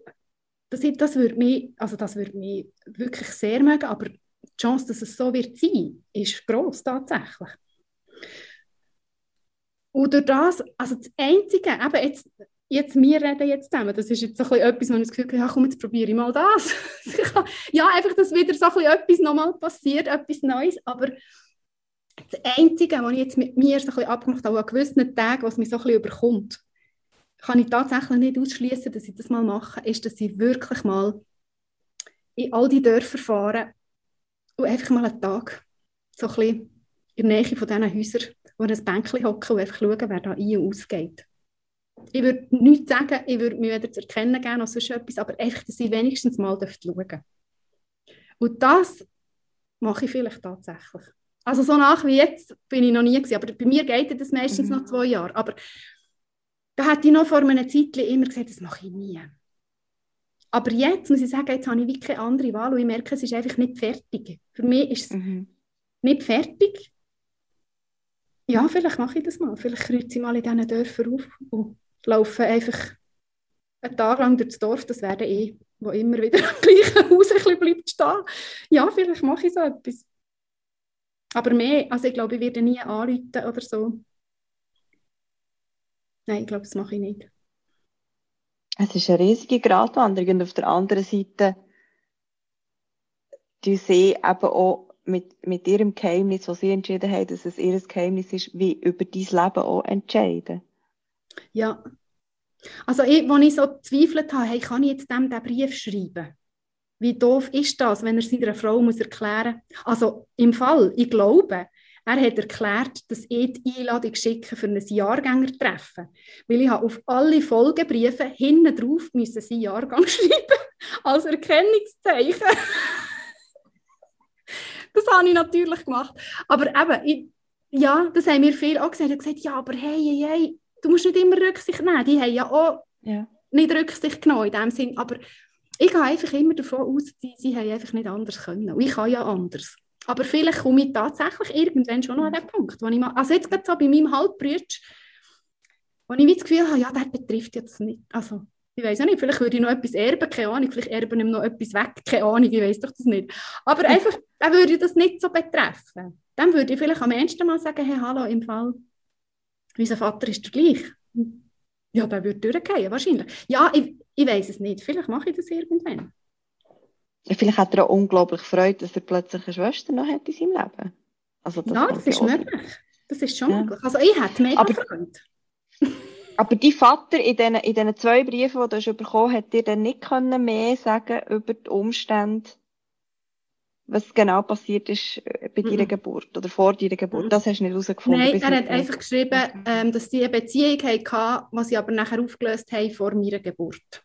Das, das würde mich, also das mich wirklich sehr mögen, aber die Chance, dass es so wird sein, ist gross tatsächlich. Und durch das, also das Einzige, eben jetzt, jetzt, wir reden jetzt zusammen, das ist jetzt so ein etwas, wo ich das Gefühl habe, ja komm, jetzt probiere ich mal das. [LAUGHS] ja, einfach, dass wieder so ein etwas nochmal passiert, etwas Neues, aber das Einzige, was ich jetzt mit mir so ein bisschen abgemacht habe, an gewissen Tagen, was mich so ein bisschen überkommt, kann ich tatsächlich nicht ausschließen, dass ich das mal mache, ist, dass ich wirklich mal in all die Dörfer fahre und einfach mal einen Tag so ein bisschen in der Nähe von diesen Häusern, wo ein Bänkchen hocken und einfach schauen, wer da ein- und ausgeht. Ich würde nichts sagen, ich würde mich weder zu erkennen geben noch sonst etwas, aber einfach, dass ich wenigstens mal schauen darf. Und das mache ich vielleicht tatsächlich. Also so nach wie jetzt bin ich noch nie gewesen, aber bei mir geht das meistens mhm. noch zwei Jahre. Aber da hätte ich noch vor einer Zeit immer gesagt, das mache ich nie. Aber jetzt muss ich sagen, jetzt habe ich wirklich keine andere Wahl und ich merke, es ist einfach nicht fertig. Für mich ist es mhm. nicht fertig. Ja, vielleicht mache ich das mal. Vielleicht kreuze ich mal in diesen Dörfern auf und laufe einfach einen Tag lang durch das Dorf. Das wäre eh, wo immer wieder [LAUGHS] am gleichen Haus ein bisschen bleibt stehen. Ja, vielleicht mache ich so etwas. Aber mehr, also ich glaube, ich werde nie anrufen oder so. Nein, ich glaube, das mache ich nicht. Es ist eine riesige Gratwanderung und auf der anderen Seite du sie eben auch mit, mit ihrem Geheimnis, was sie entschieden haben, dass es ihr Geheimnis ist, wie über dein Leben auch entscheiden. Ja. Also, ich, als ich so gezweifelt habe, hey, kann ich jetzt dem den Brief schreiben? Wie doof ist das, wenn er seiner Frau muss erklären muss? Also, im Fall, ich glaube, Er hat erklärt, dass ich die Einladung schicke für ein Jahrgängertreffen. Weil ich auf alle Folgebriefe hinten drauf müssen seinen Jahrgang [LAUGHS] schreiben als Erkennungszeichen. [LAUGHS] das habe ich natürlich gemacht. Aber eben, ich, ja, das haben mir viele auch gesagt. Ich gesagt, ja, aber hey, hey, hey, du musst nicht immer Rücksicht nehmen. Die haben ja auch ja. nicht Rücksicht genommen in dem Sinn. Aber ich gehe einfach immer davon aus, die, sie haben einfach nicht anders können. Und ich kann ja anders. Aber vielleicht komme ich tatsächlich irgendwann schon noch an den Punkt, wo ich mal, also jetzt gerade so bei meinem Halbbrüder, wo ich das Gefühl habe, ja, der betrifft jetzt nicht, also ich weiß auch nicht, vielleicht würde ich noch etwas erben, keine Ahnung, vielleicht erben ihm noch etwas weg, keine Ahnung, ich weiß doch das nicht. Aber [LAUGHS] einfach, dann würde das nicht so betreffen. Dann würde ich vielleicht am ersten Mal sagen, hey, hallo, im Fall, unser Vater ist der gleich. Ja, der würde durchgehen, wahrscheinlich. Ja, ich, ich weiß es nicht, vielleicht mache ich das irgendwann. Vielleicht hat er auch unglaublich Freude, dass er plötzlich eine Schwester noch hat in seinem Leben. Also das ja, das ist möglich. Das ist schon ja. möglich. Also ich hätte mega aber, Freude. [LAUGHS] aber dein Vater in diesen, in diesen zwei Briefen, die du hast bekommen hast, hat dir dann nicht können mehr sagen über die Umstände, was genau passiert ist äh, bei deiner mm Geburt oder vor deiner Geburt. Das hast du nicht herausgefunden. Nein, er hat einfach geschrieben, ähm, dass sie eine Beziehung hatten, die sie aber nachher aufgelöst haben vor meiner Geburt.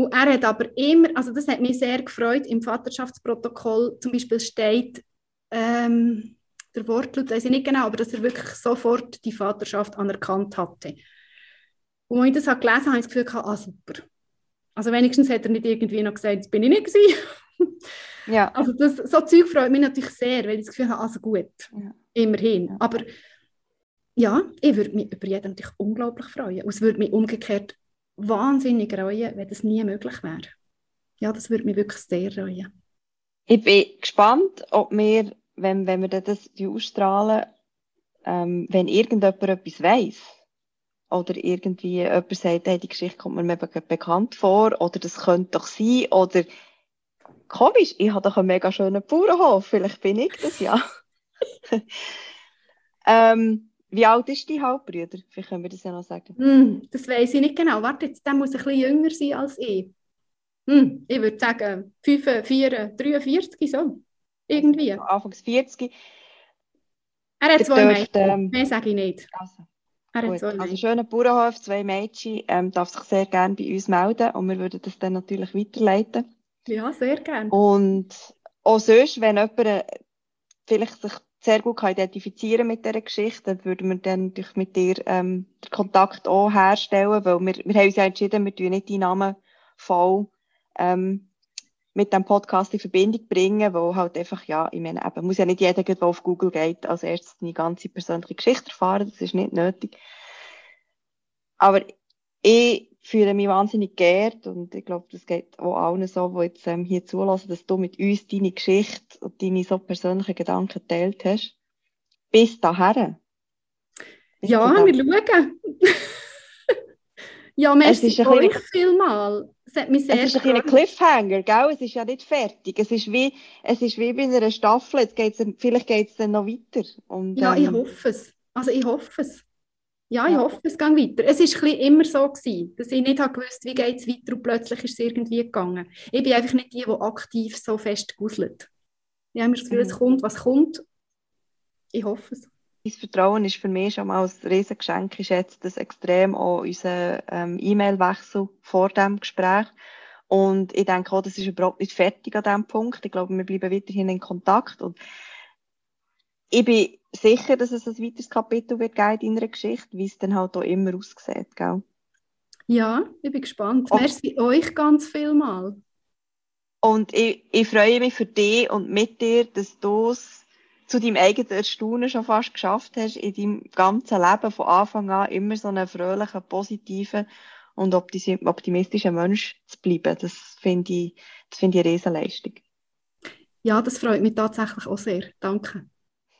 Und er hat aber immer, also das hat mich sehr gefreut, im Vaterschaftsprotokoll zum Beispiel steht, ähm, der Wortlaut weiß ich nicht genau, aber dass er wirklich sofort die Vaterschaft anerkannt hatte. Und als ich das habe gelesen habe, habe ich das Gefühl gehabt, ah super. Also wenigstens hat er nicht irgendwie noch gesagt, das bin ich nicht gewesen. [LAUGHS] ja. Also das, so Zeug freut mich natürlich sehr, weil ich das Gefühl habe, also gut, ja. immerhin. Ja. Aber ja, ich würde mich über jeden natürlich unglaublich freuen. Und es würde mich umgekehrt wahnsinnig reuen, wenn das nie möglich wäre. Ja, das würde mich wirklich sehr reuen. Ich bin gespannt, ob wir, wenn, wenn wir das ausstrahlen, ähm, wenn irgendjemand etwas weiss, oder irgendwie jemand sagt, hey, die Geschichte kommt mir bekannt vor, oder das könnte doch sein, oder komisch, ich habe doch einen mega schönen Bauernhof, vielleicht bin ich das ja. [LAUGHS] ähm, wie alt ist die Halbbruder? Vielleicht können wir das ja noch sagen. Mm, das weiß ich nicht genau. Warte, jetzt, der muss ein bisschen jünger sein als ich. Mm, ich würde sagen 5, 4, 43, so. Irgendwie. Anfangs 40. Er hat zwei dürft, Mädchen. Ähm, Mehr sage ich nicht. Also, er hat zwei also schöner Bauernhof, zwei Mädchen, ähm, darf sich sehr gerne bei uns melden und wir würden das dann natürlich weiterleiten. Ja, sehr gerne. Und auch sonst, wenn jemand äh, vielleicht sich sehr gut kann identifizieren mit dieser Geschichte, würden wir dann natürlich mit dir ähm, den Kontakt auch herstellen, weil wir, wir haben uns ja entschieden, wir tun nicht die Namen voll ähm, mit dem Podcast in Verbindung bringen, wo halt einfach, ja, ich meine, eben, muss ja nicht jeder, der auf Google geht, als erstes eine ganze persönliche Geschichte erfahren, das ist nicht nötig. Aber ich fühle mich wahnsinnig geehrt und ich glaube, das geht auch allen so, die jetzt ähm, hier zulassen, dass du mit uns deine Geschichte und deine so persönlichen Gedanken geteilt hast. Bis dahin. Bis ja, wir schauen. [LAUGHS] ja, merci euch vielmal. Es hat mich sehr Es ist ein Cliffhanger, gell? Es ist ja nicht fertig. Es ist wie, es ist wie bei einer Staffel. Jetzt geht's, vielleicht geht es dann noch weiter. Und, ja, ähm, ich hoffe es. Also ich hoffe es. Ja, ich hoffe, es geht weiter. Es war immer so, gewesen, dass ich nicht gewusst wie geht es weiter und plötzlich ist es irgendwie gegangen. Ich bin einfach nicht die, die aktiv so fest guselt. Ich habe mir das Gefühl, es mhm. kommt, was kommt. Ich hoffe es. Dein Vertrauen ist für mich schon mal ein riesiges Geschenk. Ich schätze das extrem auch unseren ähm, E-Mail-Wechsel vor dem Gespräch. Und ich denke auch, das ist überhaupt nicht fertig an diesem Punkt. Ich glaube, wir bleiben weiterhin in Kontakt. Und ich bin sicher, dass es ein weiteres Kapitel wird geben in deiner Geschichte, wie es dann halt auch immer aussieht, gell? Ja, ich bin gespannt. Oh. Merci euch ganz viel mal. Und ich, ich freue mich für dich und mit dir, dass du es zu deinem eigenen Erstaunen schon fast geschafft hast, in deinem ganzen Leben von Anfang an immer so einen fröhlichen, positiven und optimistischen Mensch zu bleiben. Das finde ich, das finde ich eine Riesenleistung. Ja, das freut mich tatsächlich auch sehr. Danke.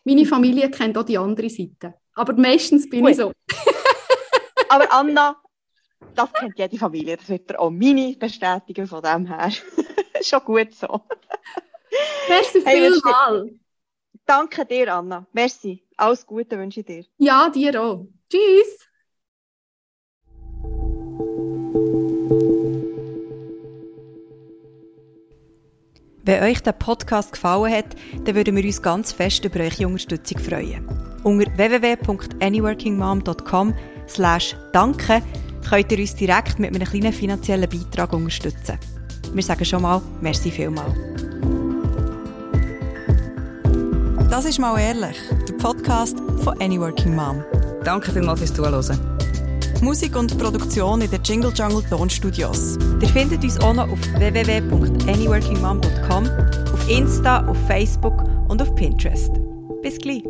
Meine Familie kennt auch die andere Seite. Aber meistens bin Ui. ich so. [LAUGHS] Aber Anna, das kennt jede Familie. Das wird auch meine bestätigen von dem her. [LAUGHS] Schon gut so. Merci hey. Danke dir, Anna. Merci. Alles Gute wünsche ich dir. Ja, dir auch. Tschüss. Wenn euch der Podcast gefallen hat, dann würden wir uns ganz fest über eure Unterstützung freuen. Unter www.anyworkingmom.com slash danke könnt ihr uns direkt mit einem kleinen finanziellen Beitrag unterstützen. Wir sagen schon mal, merci vielmal. Das ist mal ehrlich, der Podcast von Anyworking Mom. Danke vielmals fürs Zuhören. Musik und Produktion in den Jingle Jungle Tonstudios. Ihr findet uns auch noch auf www.anyworkingmom.com, auf Insta, auf Facebook und auf Pinterest. Bis gleich.